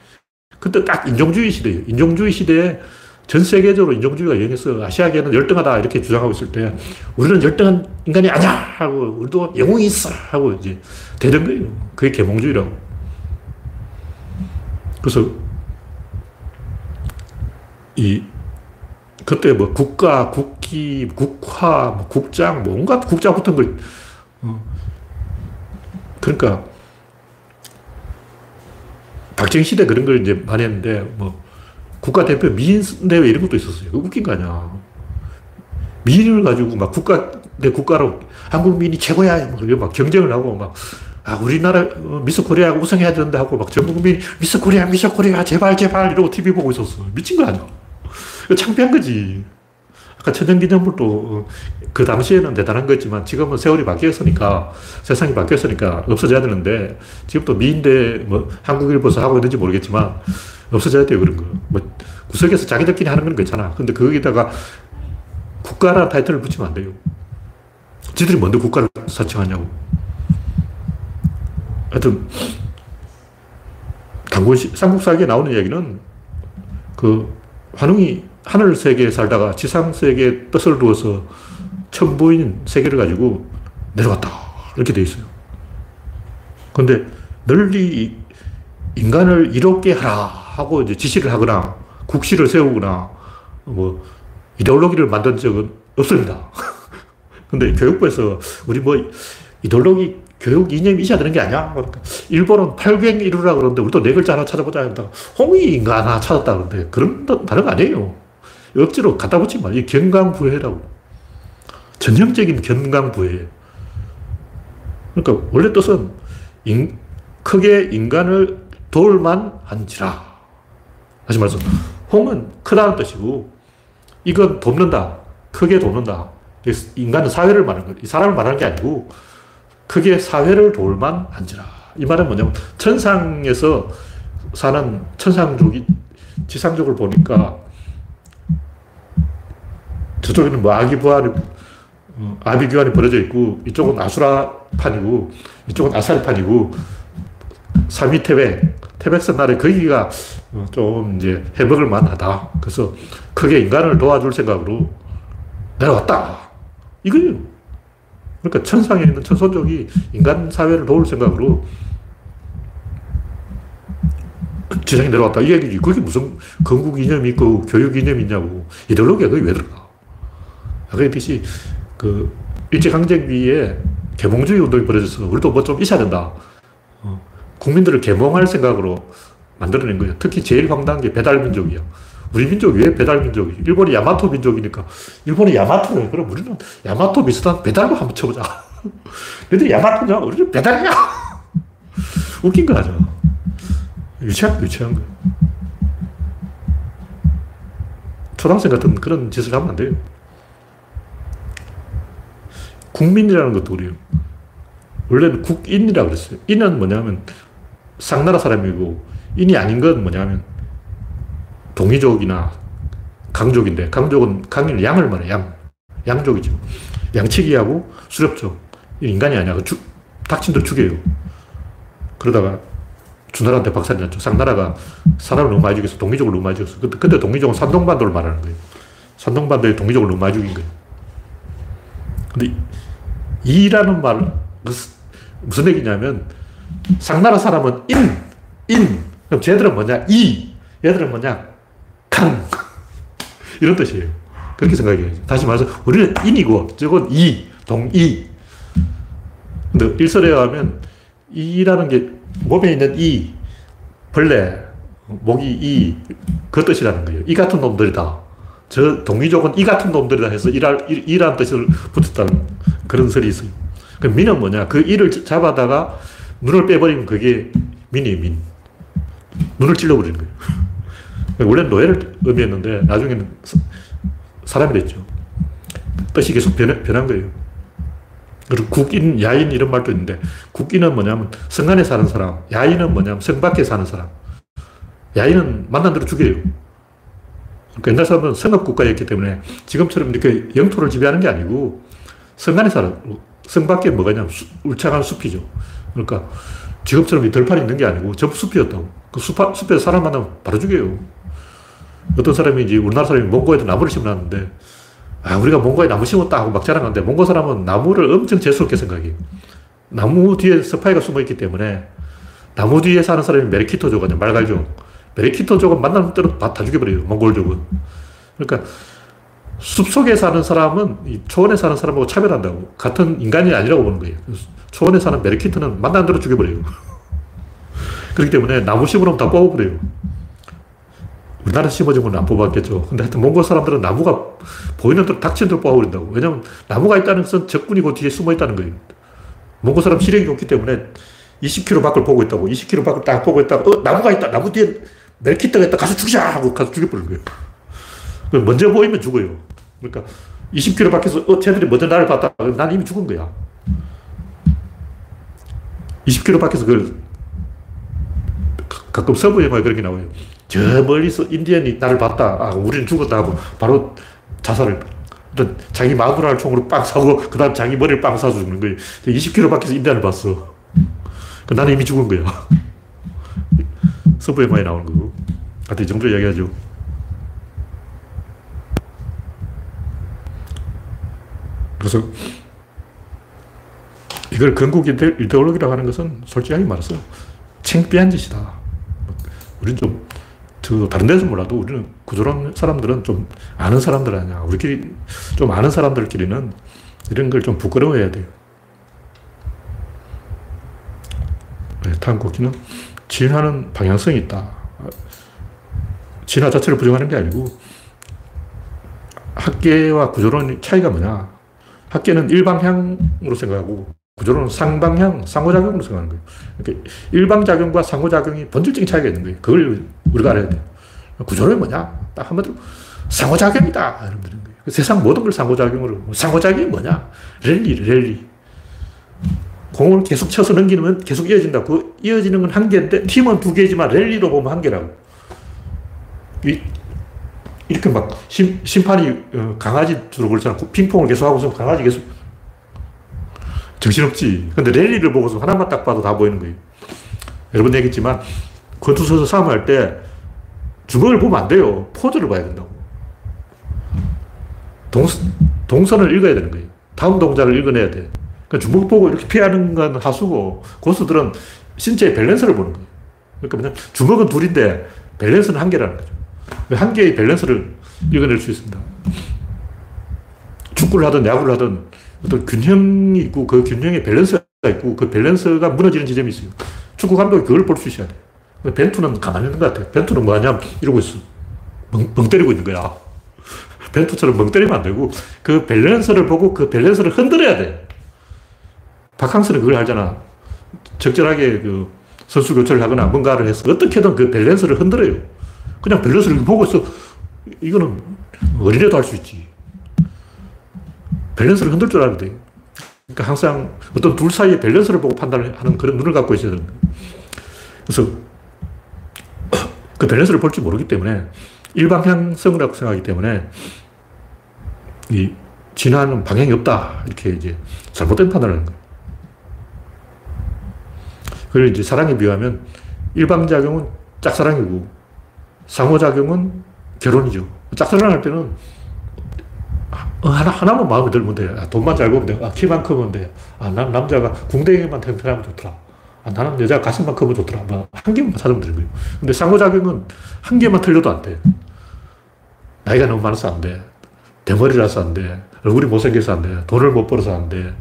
그때 딱 인종주의 시대예요. 인종주의 시대에 전 세계적으로 인종주의가 유행해서 아시아계는 열등하다 이렇게 주장하고 있을 때 우리는 열등한 인간이 아니야 하고 우리도 영웅이 있어 하고 이제 되는 거예요. 그게 계몽주의라고. 그래서 이 그때 뭐 국가, 국기, 국화, 뭐 국장, 뭐 온갖 국자 붙은 거. 어. 그러니까 박정희 시대 그런 걸 이제 많이 했는데 뭐 국가대표 미인대회 이런 것도 있었어요. 웃긴 거 아니야. 미인을 가지고 막 국가, 내 국가로 한국 미인이 최고야. 막 경쟁을 하고 막, 아, 우리나라 어, 미스 코리아 우승해야 되는데 하고 막 전 국민 미스 코리아, 미스 코리아, 제발, 제발 이러고 TV 보고 있었어. 미친 거 아니야. 창피한 거지. 아까 천연기념물도 어, 그 당시에는 대단한 거였지만 지금은 세월이 바뀌었으니까 세상이 바뀌었으니까 없어져야 되는데 지금도 미인대 뭐 한국일보에서 하고 있는지 모르겠지만 없어져야 돼요, 그런 거. 뭐, 구석에서 자기들끼리 하는 건 괜찮아. 근데 거기다가 국가라는 타이틀을 붙이면 안 돼요. 지들이 뭔데 국가를 사칭하냐고. 하여튼, 당군 삼국사기에 나오는 이야기는 그 환웅이 하늘 세계에 살다가 지상 세계에 뜻을 두어서 천부인 세계를 가지고 내려갔다. 이렇게 돼 있어요. 근데 널리 인간을 이롭게 하라. 하고 이제 지시를 하거나 국시를 세우거나 뭐 이데올로기를 만든 적은 없습니다. <laughs> 근데 교육부에서 우리 뭐 이데올로기 교육 이념이 있어야 되는 게 아니야. 그러니까 일본은 팔갱 이루라 그러는데 우리도 네 글자 하나 찾아보자. 한다. 홍익인가 하나 찾았다 그러는데 그런 거 아니에요. 억지로 갖다 붙지 마. 이 경강부회라고. 전형적인 경강부회. 그러니까 원래 뜻은 인, 크게 인간을 돌만 한지라. 다시 말해서 홍은 크다는 뜻이고 이건 돕는다. 크게 돕는다. 인간은 사회를 말하는 거예요. 사람을 말하는 게 아니고 크게 사회를 돌만 한지라. 이 말은 뭐냐면 천상에서 사는 천상족이 지상족을 보니까 저쪽에는 뭐 아기부활이 어, 아비규환이 벌어져 있고 이쪽은 아수라판이고 이쪽은 아사리판이고 삼위태백 태백산 나라에 거기가 어, 좀 이제 해먹을 만하다. 그래서 크게 인간을 도와줄 생각으로 내려왔다. 이거예요. 그러니까 천상에 있는 천손족이 인간 사회를 도울 생각으로 지상에 내려왔다. 이 얘기지. 그게 무슨 건국 이념이 있고 교육 이념이 있냐고. 이데올로기가 거기 왜 들어가. 아까 했듯이 그 일제강점기에 개몽주의 운동이 벌어져서 우리도 뭐 좀 있어야 된다. 어, 국민들을 개몽할 생각으로 만들어낸 거예요. 특히 제일 황당한 게 배달민족이야. 우리 민족이 왜 배달민족이? 일본이 야마토 민족이니까. 일본이 야마토래. 그럼 우리는 야마토 비슷한 배달로 한번 쳐보자. <laughs> 너희들 야마토냐? 우리는 배달이야. <laughs> 웃긴 거 하죠. 유치한, 유치한 거. 초등학생 같은 그런 짓을 하면 안 돼요. 국민이라는 것도 그래요. 원래는 국인이라고 그랬어요. 인은 뭐냐면 상나라 사람이고 인이 아닌 건 뭐냐면 동이족이나 강족인데 강족은 강인 양을 말해 양 양족이죠. 양치기하고 수렵족 인간이 아니야. 그 주, 닥친들 죽여요. 그러다가 주나라한테 박살이 났죠. 상나라가 사람을 너무 많이 죽여서 동이족을 너무 많이 죽였어. 그때, 그때 동이족은 산동반도를 말하는 거예요. 산동반도에 동이족을 너무 많이 죽인 거예요. 근데 이라는 말 무슨 얘기냐면 상나라 사람은 인, 인, 그럼 쟤들은 뭐냐? 이. 얘들은 뭐냐? 강. <laughs> 이런 뜻이에요. 그렇게 생각해요. 다시 말해서 우리는 인이고 저건 이, 동이. 근데 일설에 의하면 이라는 게 몸에 있는 이, 벌레, 목이 이, 그 뜻이라는 거예요. 이 같은 놈들이다. 저 동이족은 이 같은 놈들이다 해서 이랄, 이라는 뜻을 붙였다는 그런 설이 있어요. 그 민은 뭐냐? 그 이를 잡아다가 눈을 빼버리면 그게 민이에요, 민. 눈을 찔러버리는 거예요. <laughs> 원래는 노예를 의미했는데 나중에는 사람이 됐죠. 뜻이 계속 변, 변한 거예요. 그리고 국인, 야인 이런 말도 있는데 국인은 뭐냐면 성 안에 사는 사람, 야인은 뭐냐면 성 밖에 사는 사람. 야인은 만난 대로 죽여요. 그러니까 옛날 사람은 성읍국가였기 때문에 지금처럼 이렇게 영토를 지배하는 게 아니고 성 안에 살고 성 밖에 뭐가 있냐면 수, 울창한 숲이죠. 그러니까 지금처럼 들판이 있는 게 아니고 전부 숲이었다고. 그 숲, 숲에서 사람 만나면 바로 죽여요. 어떤 사람이 이제 우리나라 사람이 몽고에도 나무를 심어놨는데 아, 우리가 몽고에 나무 심었다 하고 막 자랑하는데 몽고 사람은 나무를 엄청 재수없게 생각해요. 나무 뒤에 스파이가 숨어 있기 때문에 나무 뒤에 사는 사람이 메리키토족이냐, 말갈족. 메리키토족은 만나는 대로 다, 다 죽여버려요, 몽골족은. 그러니까 숲 속에 사는 사람은 초원에 사는 사람하고 차별한다고. 같은 인간이 아니라고 보는 거예요. 초원에 사는 메리키토는 만나는 대로 죽여버려요. <laughs> 그렇기 때문에 나무 심으면 다 뽑아버려요. 우리나라 심어진 건 안 뽑았겠죠. 근데 하여튼 몽골 사람들은 나무가 보이는 대로 닥친 대로 뽑아버린다고. 왜냐면 나무가 있다는 것은 적군이고 뒤에 숨어 있다는 거예요. 몽골 사람 시력이 좋기 때문에 20km 밖을 보고 있다고. 20km 밖을 딱 보고 있다가, 어, 나무가 있다. 나무 뒤에 멜키트가 있다. 가서 죽이자! 하고 가서 죽여버린 거예요. 먼저 보이면 죽어요. 그러니까 20km 밖에서, 어, 쟤들이 먼저 나를 봤다. 난 이미 죽은 거야. 20km 밖에서 그걸 가끔 서부 영화에 그렇게 나와요. 저 멀리서 인디언이 나를 봤다. 아, 우리는 죽었다 하고 바로 자살을. 자기 마누라를 총으로 빵 사고, 그 다음 자기 머리를 빵 사서 죽는 거예요. 20km 밖에서 인디언을 봤어. 그 나는 이미 죽은 거야. 서부 영화에 나오는 거고. 하여튼 이 정도 이야기하죠. 그래서 이걸 건국 이데올로기라고 하는 것은 솔직하게 말해서 창피한 짓이다. 우리는 좀저 다른 데서 몰라도 우리는 구조론 사람들은 좀 아는 사람들 아니야. 우리끼리 좀 아는 사람들끼리는 이런 걸 좀 부끄러워해야 돼요. 네, 다음 곡기는 진화는 방향성이 있다. 진화 자체를 부정하는 게 아니고 학계와 구조론 차이가 뭐냐. 학계는 일방향으로 생각하고 구조론은 쌍방향, 상호작용으로 생각하는 거예요. 그러니까 일방작용과 상호작용이 본질적인 차이가 있는 거예요. 그걸 우리가 알아야 돼요. 구조론이 뭐냐? 딱 한마디로 상호작용이다. 이러는 거예요. 세상 모든 걸 상호작용으로. 상호작용이 뭐냐? 랠리, 랠리. 공을 계속 쳐서 넘기면 계속 이어진다. 그 이어지는 건 한 개인데, 팀은 두 개지만 랠리로 보면 한 개라고. 이, 이렇게 막 심, 심판이 어, 강아지 주로 그렇잖아. 핑퐁을 계속 하고서 강아지 계속 정신없지. 근데 랠리를 보고서 하나만 딱 봐도 다 보이는 거예요. 여러 번 얘기했지만, 권투선수 싸움 할 때 주먹을 보면 안 돼요. 포즈를 봐야 된다고. 동선, 동선을 읽어야 되는 거예요. 다음 동작을 읽어내야 돼. 그러니까 주먹 보고 이렇게 피하는 건 하수고, 고수들은 신체의 밸런스를 보는 거예요. 그러니까 뭐냐, 주먹은 둘인데 밸런스는 한 개라는 거죠. 한 개의 밸런스를 읽어낼 수 있습니다. 축구를 하든 야구를 하든 어떤 균형이 있고 그 균형에 밸런스가 있고 그 밸런스가 무너지는 지점이 있어요. 축구 감독이 그걸 볼 수 있어야 돼. 벤투는 가만히 있는 것 같아. 벤투는 뭐 하냐면 이러고 있어. 멍, 멍 때리고 있는 거야. <laughs> 벤투처럼 멍 때리면 안 되고 그 밸런스를 보고 그 밸런스를 흔들어야 돼. 박항서는 그걸 알잖아. 적절하게 그 선수 교체를 하거나 뭔가를 해서 어떻게든 그 밸런스를 흔들어요. 그냥 밸런스를 보고 있어. 이거는 어린애도 할 수 있지. 밸런스를 흔들 줄 알아야 돼. 그러니까 항상 어떤 둘 사이의 밸런스를 보고 판단을 하는 그런 눈을 갖고 있어야 거예요. 그래서 <coughs> 그 밸런스를 볼 줄 모르기 때문에 일방향성이라고 생각하기 때문에 이 진화는 방향이 없다. 이렇게 이제 잘못된 판단을 하는 거예요. 그걸 이제 사랑에 비유하면 일방작용은 짝사랑이고 상호작용은 결혼이죠. 짝사랑할 때는 어, 하나, 하나만 마음에 들면 돼. 아, 돈만 잘 보면 돼. 아, 키만 크면 돼. 아, 난 남자가 궁뎅이만 탱탱하면 좋더라. 아, 나는 여자 가슴만 크면 좋더라. 뭐, 한 개만 찾으면 되는 거예요. 근데 상호작용은 한 개만 틀려도 안 돼. 나이가 너무 많아서 안 돼. 대머리라서 안 돼. 얼굴이 못생겨서 안 돼. 돈을 못 벌어서 안 돼.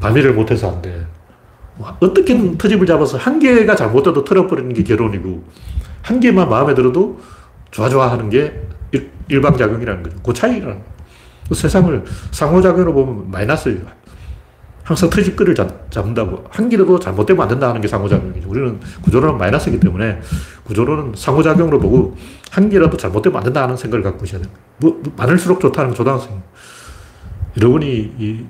밤일을 못해서 안 돼. 뭐 어떻게든 터집을 잡아서 한 개가 잘못돼도 틀어버리는 게 결혼이고, 한 개만 마음에 들어도 좋아 좋아 하는 게 일 방작용이라는 거죠. 그 차이라는. 그 세상을 상호작용으로 보면 마이너스예요. 항상 트집끌을 잡는다고. 한 길에도 잘못되면 안 된다는 게 상호작용이죠. 우리는 구조론은 마이너스이기 때문에 구조론은 상호작용으로 보고 한 길이라도 잘못되면 안 된다는 생각을 갖고 있어야 돼요. 뭐, 뭐 많을수록 좋다는 초등학생. 여러분이 이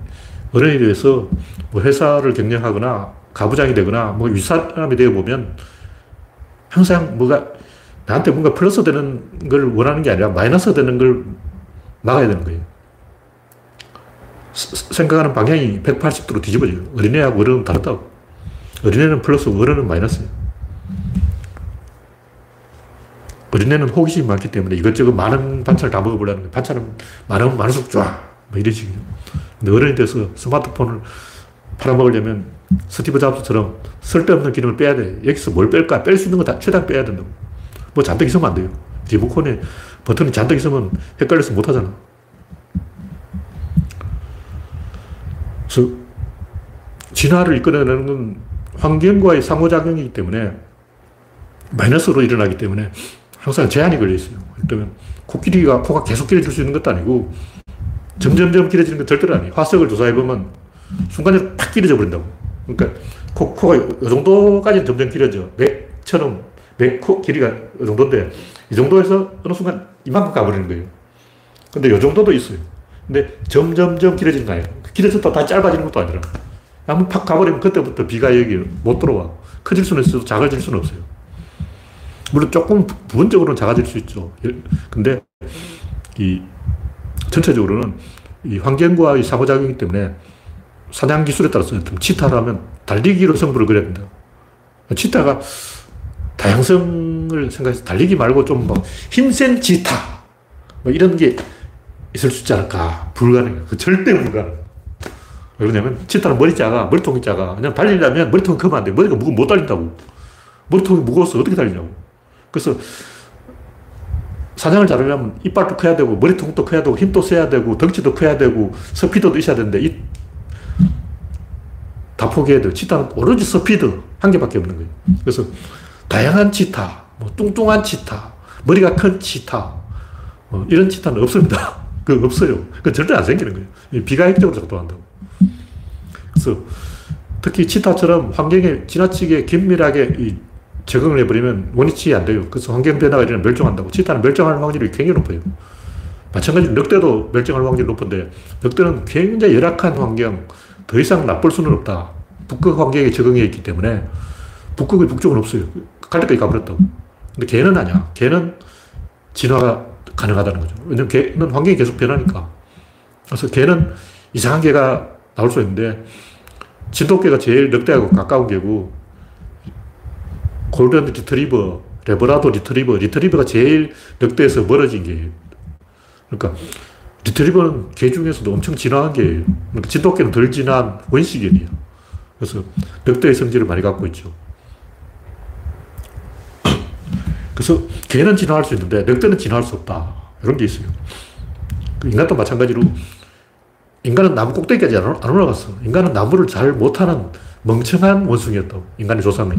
어른이 돼서 뭐 회사를 경영하거나 가부장이 되거나 뭐 윗사람이 되어 보면 항상 뭐가 나한테 뭔가 플러스 되는 걸 원하는 게 아니라 마이너스 되는 걸 막아야 되는 거예요. 생각하는 방향이 180도로 뒤집어져요. 어린애하고 어른은 다르다고. 어린애는 플러스, 어른은 마이너스예요. 어린애는 호기심이 많기 때문에 이것저것 많은 반찬을 다 먹어보려는 거예요. 반찬은 많으면 많을수록 좋아. 뭐 이런 식이에요. 근데 어른이 돼서 스마트폰을 팔아먹으려면 스티브 잡스처럼 쓸데없는 기능을 빼야 돼. 여기서 뭘 뺄까? 뺄 수 있는 거 다 최대한 빼야 된다고. 뭐 잔뜩 있으면 안 돼요. 리모컨에 버튼이 잔뜩 있으면 헷갈려서 못 하잖아. 그래서 진화를 이끌어내는 건 환경과의 상호작용이기 때문에 마이너스로 일어나기 때문에 항상 제한이 걸려 있어요. 그러면 코끼리가 코가 계속 길어질 수 있는 것도 아니고 점점점 길어지는 건 절대로 아니에요. 화석을 조사해보면 순간적으로 팍 길어져 버린다고. 그러니까 코, 코가 이 정도까지는 점점 길어져. 맥처럼 맥코 길이가 이 정도인데 이 정도에서 어느 순간 이만큼 가버리는 거예요. 근데 이 정도도 있어요. 근데 점점점 길어지는 거예요. 길어졌다 다 짧아지는 것도 아니라. 한번 팍 가버리면 그때부터 비가 여기 못 들어와. 커질 수는 있어도 작아질 수는 없어요. 물론 조금 부분적으로는 작아질 수 있죠. 예, 근데 이 전체적으로는 이 환경과의 상호작용이기 때문에 사냥 기술에 따라서 치타를 하면 달리기로 승부를 걸어야 된다. 치타가 다양성을 생각해서 달리기 말고 좀 뭐 힘센 치타 뭐 이런 게 있을 수 있지 않을까. 불가능해. 그 절대 불가능. 왜 그러냐면 치타는 머리 작아. 머리통이 작아. 그냥 달리려면 머리통이 크면 안 돼. 머리가 무거우면 못 달린다고. 머리통이 무거워서 어떻게 달리냐고. 그래서 사냥을 잘하려면 이빨도 커야 되고, 머리통도 커야 되고, 힘도 세야 되고, 덩치도 커야 되고, 스피드도 있어야 되는데, 이, 다 포기해야 돼요. 치타는 오로지 스피드 한 개밖에 없는 거예요. 그래서 다양한 치타, 뭐 뚱뚱한 치타, 머리가 큰 치타, 뭐 이런 치타는 없습니다. <laughs> 그 없어요. 그 절대 안 생기는 거예요. 비가역적으로 작동한다고. 그래서 특히 치타처럼 환경에 지나치게 긴밀하게 적응을 해버리면 원위치 안 돼요. 그래서 환경 변화가 일어나면 멸종한다고. 치타는 멸종할 확률이 굉장히 높아요. 마찬가지로 늑대도 멸종할 확률이 높은데 늑대는 굉장히 열악한 환경, 더 이상 나쁠 수는 없다. 북극 환경에 적응해 있기 때문에 북극의 북쪽은 없어요. 갈 데까지 가버렸다고. 근데 개는 아니야. 개는 진화가 가능하다는 거죠. 왜냐면 개는 환경이 계속 변하니까. 그래서 개는 이상한 개가 나올 수 있는데 진돗개가 제일 늑대하고 가까운 개고 골든 리트리버, 래브라도 리트리버, 리트리버가 제일 늑대에서 멀어진 개예요. 그러니까 리트리버는 개 중에서도 엄청 진화한 개예요. 그러니까 진돗개는 덜 진화한 원시견이에요. 그래서 늑대의 성질을 많이 갖고 있죠. 그래서 개는 진화할 수 있는데 늑대는 진화할 수 없다. 이런 게 있어요. 그 인간도 마찬가지로 인간은 나무 꼭대기까지 안 올라갔어. 인간은 나무를 잘 못하는 멍청한 원숭이였다고. 인간의 조상이.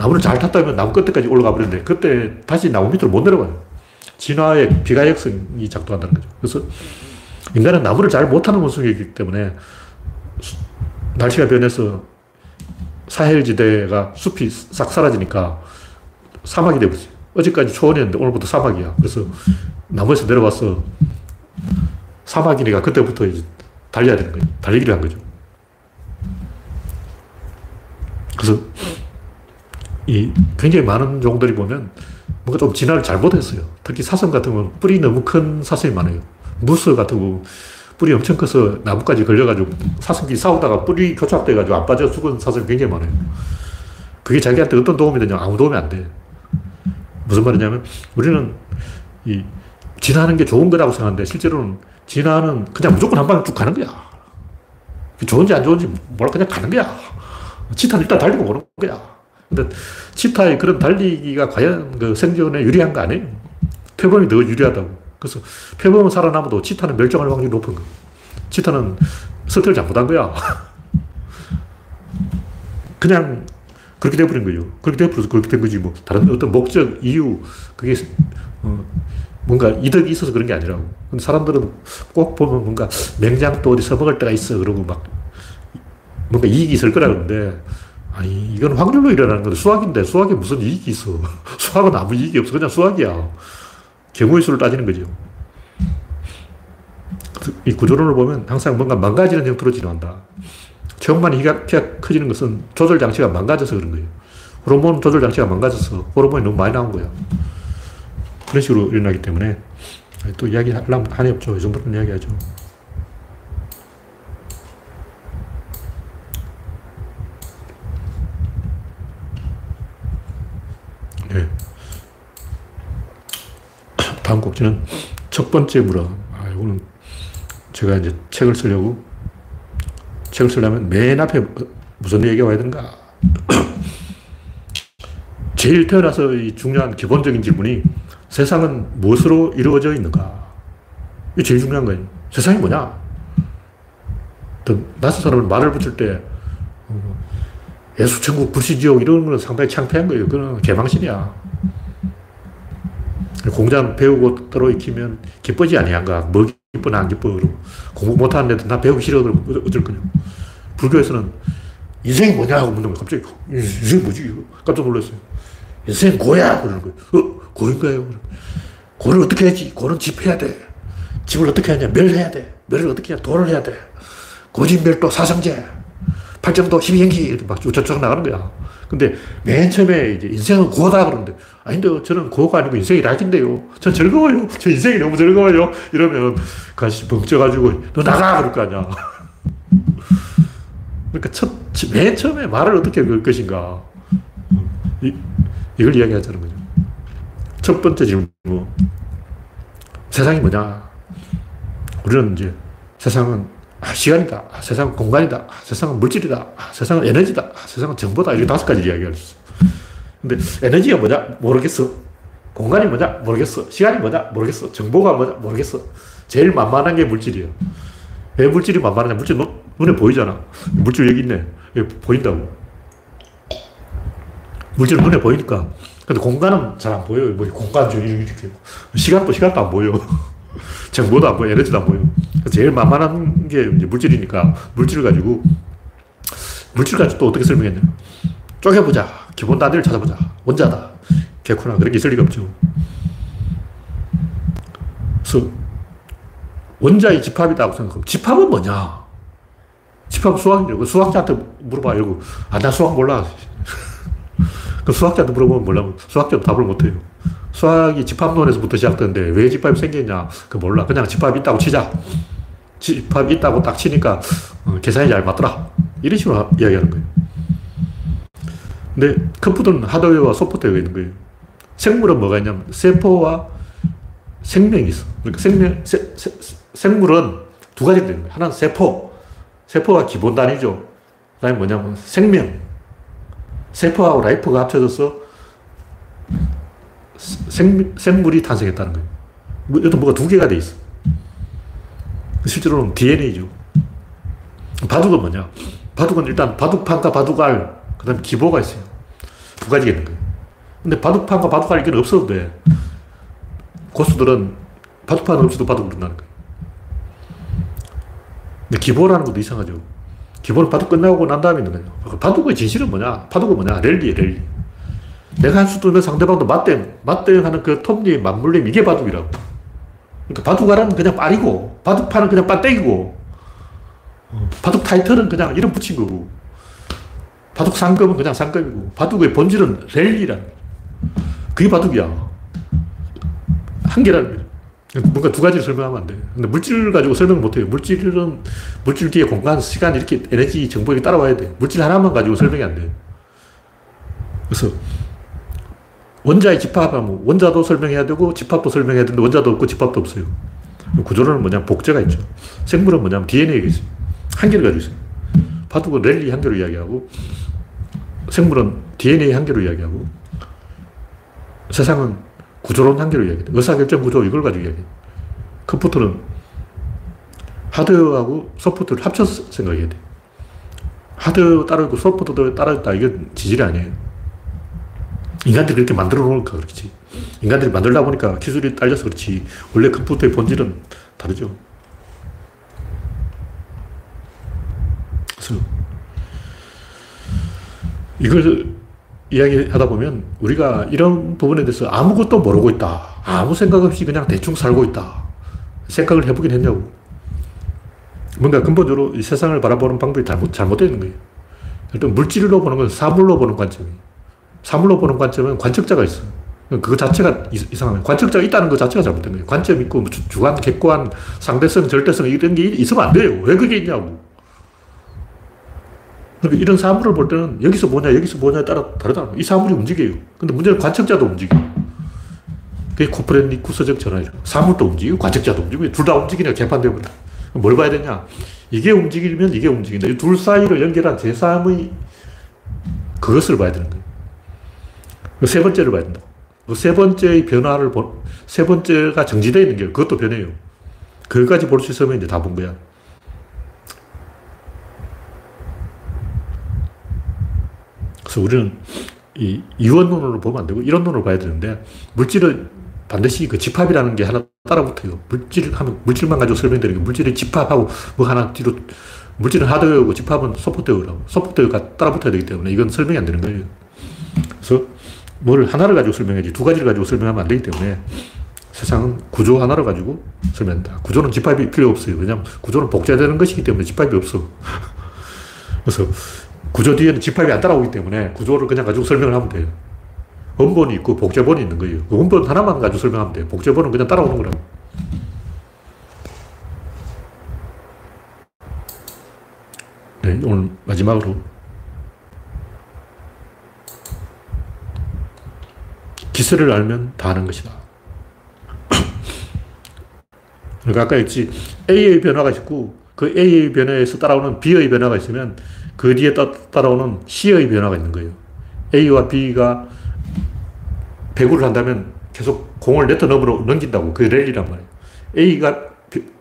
나무를 잘 탔다면 나무 끝에까지 올라가 버리는데 그때 다시 나무 밑으로 못 내려가요. 진화의 비가역성이 작동한다는 거죠. 그래서 인간은 나무를 잘 못하는 원숭이이기 때문에 날씨가 변해서 사헬지대가 숲이 싹 사라지니까 사막이 되버렸어요. 어제까지 초원이었는데 오늘부터 사막이야. 그래서 나무에서 내려와서 사막이니까 그때부터 이제 달려야 되는 거예요. 달리기를 한 거죠. 그래서 이 굉장히 많은 종들이 보면 뭔가 좀 진화를 잘못했어요. 특히 사슴 같은 경우는 뿌리 너무 큰 사슴이 많아요. 무스 같은 경우 뿌리 엄청 커서 나무까지 걸려가지고 사슴끼리 싸우다가 뿌리 교착돼가지고 안 빠져 죽은 사슴이 굉장히 많아요. 그게 자기한테 어떤 도움이 되냐? 아무 도움이 안 돼. 무슨 말이냐면 우리는 이 진화하는 게 좋은 거라고 생각하는데 실제로는 진화는 그냥 무조건 한 방에 쭉 가는 거야. 좋은지 안 좋은지 몰라 그냥 가는 거야. 치타는 일단 달리고 오는 거야. 근데 치타의 그런 달리기가 과연 그 생존에 유리한 거 아니에요? 표범이 더 유리하다고. 그래서 표범은 살아남아도 치타는 멸종할 확률이 높은 거. 치타는 선택을 잘못한 거야. <laughs> 그냥 그렇게 돼버린 거죠. 그렇게 돼버려서 그렇게 된 거지, 뭐. 다른 어떤 목적, 이유, 그게, 어, 뭔가 이득이 있어서 그런 게 아니라고. 근데 사람들은 꼭 보면 뭔가 맹장도 어디 써먹을 때가 있어. 그러고 막 뭔가 이익이 있을 거라 그러는데, 아니, 이건 확률로 일어나는 건데, 수학인데, 수학에 무슨 이익이 있어. <laughs> 수학은 아무 이익이 없어. 그냥 수학이야. 경우의 수를 따지는 거죠. 이 구조론을 보면 항상 뭔가 망가지는 형태로 진화한다. 체온만 키가, 키가 커지는 것은 조절 장치가 망가져서 그런 거예요. 호르몬 조절 장치가 망가져서 호르몬이 너무 많이 나온 거야. 그런 식으로 일어나기 때문에 또 이야기 하려면 한이 없죠. 이 정도는 이야기하죠. 네. 다음 곡지는 첫 번째 물어. 아, 이거는 제가 이제 책을 쓰려고 책을 쓰려면 맨 앞에 무슨 얘기가 와야 되는가. <clears throat> 제일 태어나서 중요한 기본적인 질문이 세상은 무엇으로 이루어져 있는가? 이게 제일 중요한 거예요. 세상이 뭐냐? 낯선 사람을 말을 붙일 때, 어, 예수, 천국, 불시지옥 이런 건 상당히 창피한 거예요. 그건 개망신이야. 공장 배우고 떨어 익히면 기쁘지 아니한가? 뭐 기쁘나 안 기뻐? 공부 못하는 애들 나 배우기 싫어. 어쩔 거냐? 불교에서는 인생이 뭐냐고 묻는 거예요. 갑자기 인생이 뭐지? 깜짝 놀랐어요. 인생 고야! 그러는 거예요. 어? 고인가요? 고를 어떻게 해야지? 고는 집해야 돼. 집을 어떻게 하냐? 멸해야 돼. 멸을 어떻게 하냐? 도를 해야 돼. 고집멸도 사상제. 팔점도 12행기. 이렇게 막 쭉쭉 나가는 거야. 근데 맨 처음에 이제 인생은 고다 그러는데, 아닌데 저는 고가 아니고 인생이 낙인데요. 전 즐거워요. 저 인생이 너무 즐거워요. 이러면 그 아저씨 벙쪄가지고, 너 나가! 그럴 거 아니야. <laughs> 그러니까 첫, 맨 처음에 말을 어떻게 걸 것인가. 이, 이걸 이야기하자는 거죠. 첫 번째 질문. 세상이 뭐냐? 우리는 이제 세상은 아, 시간이다. 아, 세상은 공간이다. 아, 세상은 물질이다. 아, 세상은 에너지다. 아, 세상은 정보다. 이렇게 다섯 가지 이야기할 수 있어. 근데 에너지가 뭐냐? 모르겠어. 공간이 뭐냐? 모르겠어. 시간이 뭐냐? 모르겠어. 정보가 뭐냐? 모르겠어. 제일 만만한 게 물질이에요. 왜 물질이 만만하냐? 물질 눈에 보이잖아. 물질 여기 있네. 여기 보인다고. 물질은 눈에 보이니까. 근데 공간은 잘 안 보여요. 뭐 공간 중 이렇게. 시간도 시간도 안 보여. 정보도 안 보여. 에너지도 안 보여. 제일 만만한 게 물질이니까 물질을 가지고 물질 가지고 또 어떻게 설명했냐. 쪼개보자. 기본 단위를 찾아보자. 원자다. 개코나 그런 게 있을 리가 없죠. 그래서 원자의 집합이라고 생각하면 집합은 뭐냐? 집합 수학이라고. 수학자한테 물어봐. 이러고. 아, 나 수학 몰라. <laughs> 그 수학자한테 물어보면 몰라. 수학자도 답을 못해요. 수학이 집합론에서부터 시작되는데 왜 집합이 생겼냐? 그 몰라. 그냥 집합이 있다고 치자. 집합이 있다고 딱 치니까 어, 계산이 잘 맞더라. 이런 식으로 이야기하는 거예요. 근데 컴퓨터는 하드웨어와 소프트웨어가 있는 거예요. 생물은 뭐가 있냐면 세포와 생명이 있어. 그러니까 생명, 세, 세, 생물은 두 가지가 되는 거예요. 하나는 세포. 세포가 기본 단위죠. 그 다음에 뭐냐면 생명. 세포하고 life가 합쳐져서 생, 생물이 탄생했다는 거예요. 뭐, 여튼 뭐가 두 개가 돼 있어. 실제로는 DNA죠. 바둑은 뭐냐? 바둑은 일단 바둑판과 바둑알, 그 다음에 기보가 있어요. 두 가지가 있는 거예요. 근데 바둑판과 바둑알 이게 없어도 돼. 고수들은 바둑판 없이도 바둑을 한다는 거예요. 근데 기보라는 것도 이상하죠. 기본은 바둑 끝나고 난 다음에 있는 거예요. 바둑의 진실은 뭐냐? 바둑은 뭐냐? 랠리에 랠리. 내가 한수 두면 상대방도 맞대응. 맞대응하는 그 톱니, 맞물림, 이게 바둑이라고. 그러니까 바둑알은 그냥 빨이고, 바둑판은 그냥 빠떼기고, 바둑 타이틀은 그냥 이름 붙인 거고, 바둑 상금은 그냥 상금이고, 바둑의 본질은 랠리라는 그게 바둑이야. 한계라는 거죠. 뭔가 두 가지를 설명하면 안 돼. 근데 물질 가지고 설명 못 해요. 물질은, 물질 뒤에 공간, 시간, 이렇게 에너지, 정보 이렇게 따라와야 돼. 물질 하나만 가지고 설명이 안 돼. 그래서, 원자의 집합하면 원자도 설명해야 되고, 집합도 설명해야 되는데, 원자도 없고, 집합도 없어요. 구조론은 뭐냐면 복제가 있죠. 생물은 뭐냐면 DNA가 있어요. 한계를 가지고 있어요. 바둑은 랠리 한계로 이야기하고, 생물은 DNA 한계로 이야기하고, 세상은 구조론 한계로 이야기해. 의사결정 구조 이걸 가지고 이야기해. 컴퓨터는 하드웨어하고 소프트를 합쳐서 생각해야 돼. 하드웨어 따르고 소프트도 따르다. 이건 지질이 아니에요. 인간들이 그렇게 만들어 놓으니까 그렇지. 인간들이 만들다 보니까 기술이 딸려서 그렇지. 원래 컴퓨터의 본질은 다르죠. 그래서 이걸 이야기하다 보면 우리가 이런 부분에 대해서 아무것도 모르고 있다. 아무 생각 없이 그냥 대충 살고 있다. 생각을 해보긴 했냐고. 뭔가 근본적으로 이 세상을 바라보는 방법이 잘못, 잘못되어 있는 거예요. 일단 물질로 보는 건 사물로 보는 관점이에요. 사물로 보는 관점은 관측자가 있어. 그 자체가 이상하면 관측자가 있다는 것 자체가 잘못된 거예요. 관점 있고 뭐 주관, 객관, 상대성, 절대성 이런 게 있으면 안 돼요. 왜 그게 있냐고. 그러니까 이런 사물을 볼 때는 여기서 뭐냐, 여기서 뭐냐에 따라 다르다. 이 사물이 움직여요. 근데 문제는 관측자도 움직여. 그게 코프레니쿠스적 전환이죠. 사물도 움직이고 관측자도 움직이고 둘 다 움직이니까 개판되어버려. 뭘 봐야 되냐? 이게 움직이면 이게 움직인다. 이 둘 사이를 연결한 제3의 그것을 봐야 되는 거예요. 그세 번째를 봐야 된다. 그세 번째의 변화를 보, 세 번째가 정지되어 있는 게 그것도 변해요. 그것까지 볼 수 있으면 이제 다 본 거야. 그래서 우리는 이 이원론으로 보면 안 되고 이론론으로 봐야 되는데 물질은 반드시 그 집합이라는 게 하나 따라붙어요. 물질 하면 물질만 가지고 설명되는 게 물질의 집합하고 뭐 하나 뒤로 물질은 하드웨어고 집합은 소프트웨어라고 소프트웨어가 따라붙어야 되기 때문에 이건 설명이 안 되는 거예요. 그래서 뭘 하나를 가지고 설명해야지 두 가지를 가지고 설명하면 안 되기 때문에 세상은 구조 하나를 가지고 설명한다. 구조는 집합이 필요 없어요. 왜냐하면 구조는 복제되는 것이기 때문에 집합이 없어. <laughs> 그래서 구조 뒤에는 집합이 안 따라오기 때문에 구조를 그냥 가지고 설명을 하면 돼요. 원본이 있고 복제본이 있는 거예요. 그 원본 하나만 가지고 설명하면 돼요. 복제본은 그냥 따라오는 거라고. 네, 오늘 마지막으로 기세를 알면 다 아는 것이다. <clears throat> 그러니까 아까 했지 A의 변화가 있고 그 A의 변화에서 따라오는 B의 변화가 있으면 그 뒤에 따라오는 C의 변화가 있는 거예요. A와 B가 배구를 한다면 계속 공을 네트 너머로 넘긴다고. 그게 랠리란 말이에요. A가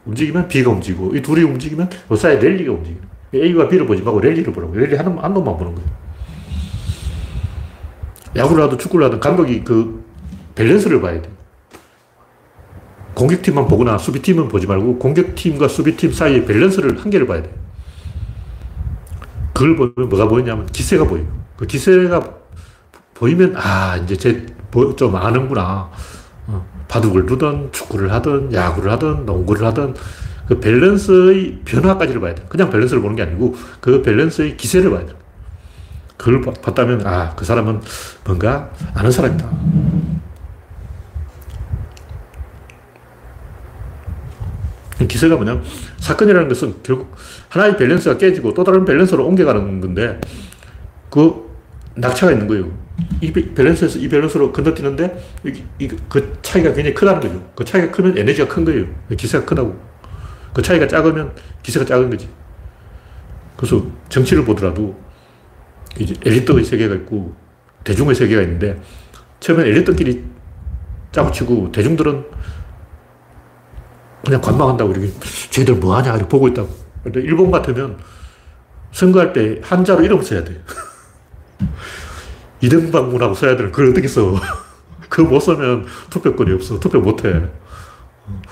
움직이면 B가 움직이고, 이 둘이 움직이면 그 사이 랠리가 움직이는 A와 B를 보지 말고 랠리를 보라고. 랠리 한, 한 놈만 보는 거예요. 야구를 하든 축구를 하든 감독이 그 밸런스를 봐야 돼. 공격팀만 보거나 수비팀은 보지 말고 공격팀과 수비팀 사이의 밸런스를 한 개를 봐야 돼. 그걸 보면 뭐가 보이냐면 기세가 보여요. 그 기세가 보이면 아 이제 쟤 좀 아는구나. 어, 바둑을 두든 축구를 하든 야구를 하든 농구를 하든 그 밸런스의 변화까지를 봐야 돼. 그냥 밸런스를 보는 게 아니고 그 밸런스의 기세를 봐야 돼. 그걸 봤다면 아 그 사람은 뭔가 아는 사람이다. 기세가 뭐냐 사건이라는 것은 결국 하나의 밸런스가 깨지고 또 다른 밸런스로 옮겨가는 건데 그 낙차가 있는 거예요. 이 밸런스에서 이 밸런스로 건너뛰는데 이, 이, 그 차이가 굉장히 크다는 거죠. 그 차이가 크면 에너지가 큰 거예요. 기세가 크다고. 그 차이가 작으면 기세가 작은 거지. 그래서 정치를 보더라도 이제 엘리트의 세계가 있고 대중의 세계가 있는데 처음엔 엘리트끼리 짜고 치고 대중들은 그냥 관망한다고 이렇게 쟤들 뭐 하냐 이렇게 보고 있다고. 근데 일본 같으면 선거할 때 한자로 이름 써야 돼. <laughs> 이등방문하고 써야 되는 그걸 어떻게 써? <laughs> 그거 못 쓰면 투표권이 없어. 투표 못 해.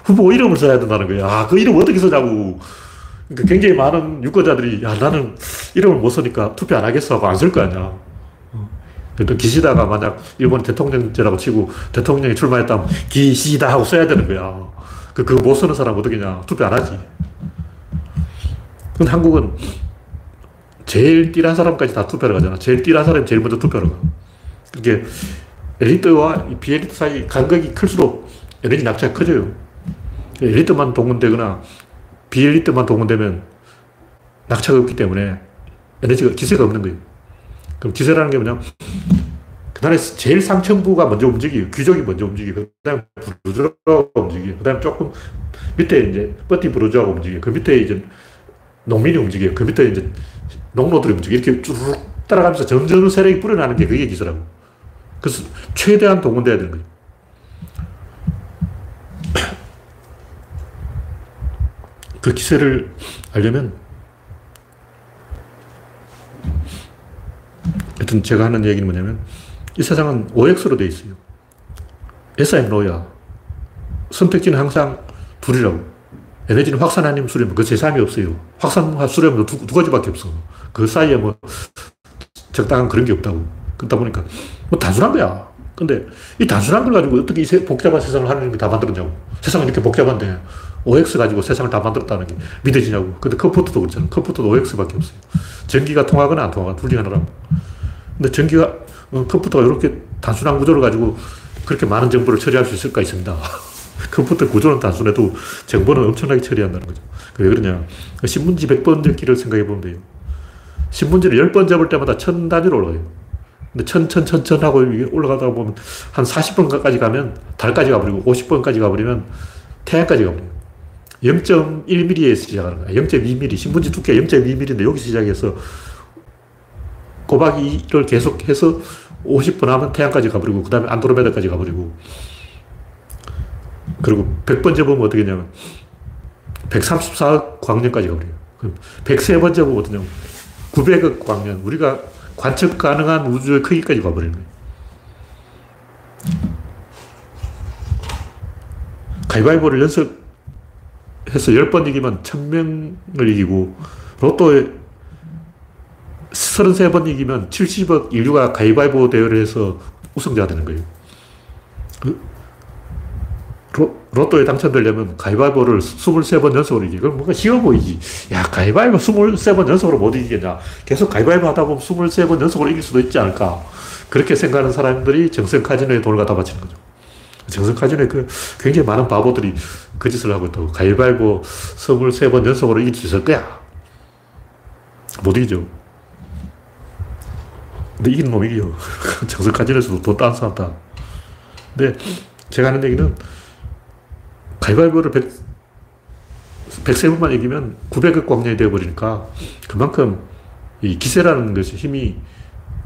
후보 이름을 써야 된다는 거야. 아, 그 이름 어떻게 쓰냐고. 그러니까 굉장히 많은 유권자들이 야, 나는 이름을 못 쓰니까 투표 안 하겠어 하고 안 쓸 거 아니야. 또 기시다가 만약 일본 대통령제라고 치고 대통령이 출마했다면 기시다 하고 써야 되는 거야. 그, 그거 못 쓰는 사람 어떻게냐. 투표 안 하지. 근데 한국은 제일 띠란 사람까지 다 투표를 가잖아. 제일 띠란 사람이 제일 먼저 투표를 가. 이게 엘리트와 비엘리트 사이 간격이 클수록 에너지 낙차가 커져요. 엘리트만 동원되거나 비엘리트만 동원되면 낙차가 없기 때문에 에너지가, 기세가 없는 거예요. 그럼 기세라는 게 뭐냐? 그 나라에서 제일 상층부가 먼저 움직이고, 귀족이 먼저 움직이고, 그 다음에 부르주아가 움직이고, 그 다음에 조금 밑에 이제 뻗티 부르주아가 움직이고, 그 밑에 이제 농민이 움직여요. 그 밑에 이제 농노들이 움직여. 이렇게 쭉 따라가면서 점점 세력이 뿌려나는 게 그게 기술라고. 그래서 최대한 동원돼야 되는 거예요. 그 기세를 알려면 하여튼 제가 하는 얘기는 뭐냐면 이 세상은 OX로 되어 있어요. SIM 로야. 선택지는 항상 둘이라고. 에너지는 확산 아니면 수렴. 그 제3이 없어요. 확산과 수렴은 두, 두 가지밖에 없어. 그 사이에 뭐, 적당한 그런 게 없다고. 그러다 보니까 뭐 단순한 거야. 근데 이 단순한 걸 가지고 어떻게 이 복잡한 세상을 하나님이 다 만들었냐고. 세상은 이렇게 복잡한데 OX 가지고 세상을 다 만들었다는 게 믿어지냐고. 근데 컴퓨터도 그렇잖아. 컴퓨터도 OX밖에 없어요. 전기가 통하거나 안 통하거나 둘 중에 하나라고. 근데 전기가, 어, 컴퓨터가 이렇게 단순한 구조를 가지고 그렇게 많은 정보를 처리할 수 있을까 있습니다. <laughs> 컴퓨터 구조는 단순해도 정보는 엄청나게 처리한다는 거죠. 왜 그러냐. 신문지 100번 접기를 생각해 보면 돼요. 신문지를 10번 접을 때마다 천 단위로 올라가요. 근데 천, 천, 천, 천 하고 올라가다 보면 한 40번까지 가면 달까지 가버리고 50번까지 가버리면 태양까지 가버려요. 0.1mm에 시작하는 거야. 0.2mm. 신문지 두께 0.2mm인데 여기서 시작해서 꼬박 이를 계속해서 50번 하면 태양까지 가버리고, 그 다음에 안드로메다까지 가버리고, 그리고 100번 접으면 어떻게 냐면 134억 광년까지 가버려요. 그럼 103번 접으면 어떠냐 900억 광년. 우리가 관측 가능한 우주의 크기까지 가버리는 거예요. 가위바위보를 연습 해서 10번 이기면 1000명을 이기고, 로또에 33번 이기면 70억 인류가 가위바위보 대회를 해서 우승자가 되는 거예요. 그 로, 또에 당첨되려면 가위바위보를 23번 연속으로 이기. 그럼 뭔가 쉬워 보이지. 야, 가위바위보 23번 연속으로 못 이기겠냐. 계속 가위바위보 하다 보면 23번 연속으로 이길 수도 있지 않을까. 그렇게 생각하는 사람들이 정성 카지노에 돈을 갖다 바치는 거죠. 정성 카지노에 그 굉장히 많은 바보들이 그 짓을 하고 있다고. 가위바위보 23번 연속으로 이길 수 있을 거야. 못 이기죠. 근데 이기는 놈이 이겨. 정성 카지노에서도 돈 따는 사람 다. 근데 제가 하는 얘기는 가위바위보를 100, 103번만 이기면 900억 광년이 되어버리니까 그만큼 이 기세라는 것이 힘이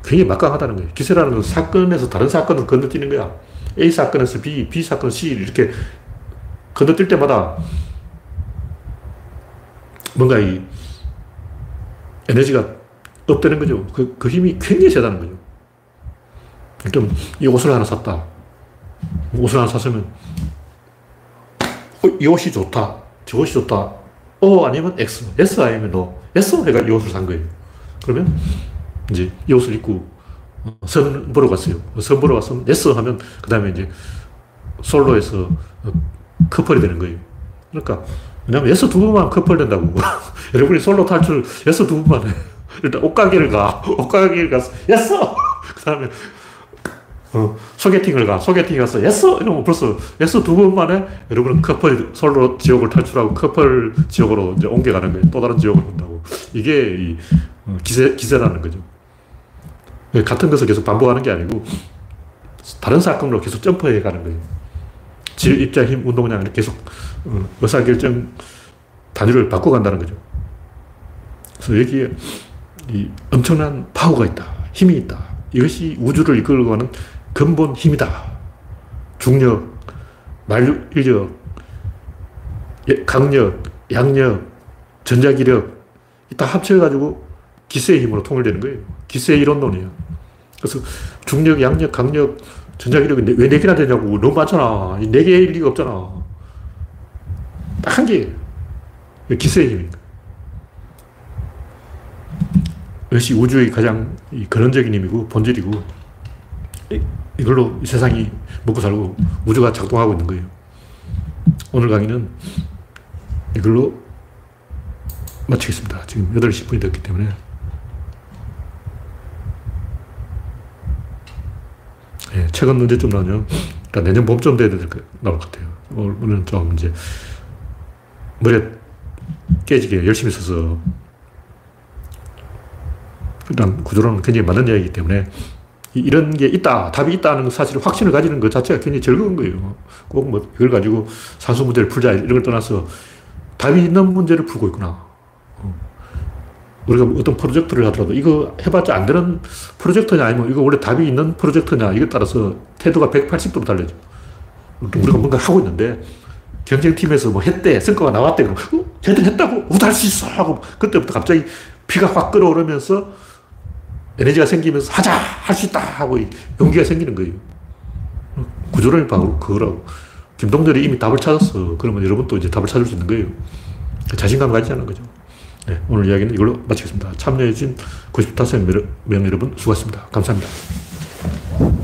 굉장히 막강하다는 거예요. 기세라는 건 사건에서 다른 사건을 건너뛰는 거야. A 사건에서 B, B 사건 C 이렇게 건너뛸 때마다 뭔가 이 에너지가 업되는 거죠. 그, 그 힘이 굉장히 세다는 거죠. 그럼 이 옷을 하나 샀다. 옷을 하나 샀으면 어, 이 옷이 좋다. 저 옷이 좋다. O 아니면 X. S 아니면 No. S 해가 이 옷을 산 거예요. 그러면 이제 이 옷을 입고 선 보러 갔어요. 선 보러 갔으면 S 하면 그 다음에 이제 솔로에서 커플이 되는 거예요. 그러니까 왜냐면 S 두 번만 커플 된다고. <laughs> 여러분이 솔로 탈출 S 두 번만 해. <laughs> 일단 옷가게를 가. 옷가게를 가서 yes! <laughs> 그 다음에 어, 소개팅을 가. 소개팅 가서 Yes! 이러면 벌써 yes 두 번 만에 여러분은 커플 솔로 지옥을 탈출하고 커플 지옥으로 이제 옮겨가는 거예요. 또 다른 지옥을 본다고. 이게 이 어, 기세, 기세라는 거죠. 같은 것을 계속 반복하는 게 아니고 다른 사건으로 계속 점프해 가는 거예요. 질, 입자, 힘, 운동량 이렇게 계속 어, 의사결정 단위를 바꿔간다는 거죠. 그래서 여기에 이 엄청난 파워가 있다. 힘이 있다. 이것이 우주를 이끌고 가는 근본 힘이다. 중력, 만류인력, 예, 강력, 양력, 전자기력, 다 합쳐가지고 기세의 힘으로 통일되는 거예요. 기세 이론론이에요. 그래서 중력, 양력, 강력, 전자기력이 왜네 개나 되냐고. 너무 많잖아. 네 개일 리가 없잖아. 딱 한 개. 기세의 힘입니다. 이것이 우주의 가장 근원적인 힘이고 본질이고 이걸로 세상이 먹고 살고 우주가 작동하고 있는 거예요. 오늘 강의는 이걸로 마치겠습니다. 지금 8시 10분이 됐기 때문에. 예, 책은 언제쯤 나오냐? 일단 내년 봄쯤 돼야 될, 나올 것 같아요. 오늘은 좀 이제 머리에 깨지게 열심히 써서 일단 구조론은 굉장히 맞는 이야기이기 때문에 이런 게 있다, 답이 있다는 사실을 확신을 가지는 것 자체가 굉장히 즐거운 거예요. 꼭 뭐 이걸 가지고 산수 문제를 풀자 이런 걸 떠나서 답이 있는 문제를 풀고 있구나. 어. 우리가 어떤 프로젝트를 하더라도 이거 해봤자 안 되는 프로젝트냐 아니면 이거 원래 답이 있는 프로젝트냐 이게 따라서 태도가 180도로 달라져. 우리가 뭔가 하고 있는데 경쟁팀에서 뭐 했대, 성과가 나왔대. 그럼, 어? 쟤들 했다고? 우도 할수 있어! 하고 그때부터 갑자기 피가 확 끓어오르면서 에너지가 생기면서 하자! 할 수 있다! 하고 용기가 생기는 거예요. 구조론이 바로 그거라고. 김동렬이 이미 답을 찾았어. 그러면 여러분도 이제 답을 찾을 수 있는 거예요. 자신감 가지자는 거죠. 네, 오늘 이야기는 이걸로 마치겠습니다. 참여해주신 95명 여러분 수고하셨습니다. 감사합니다.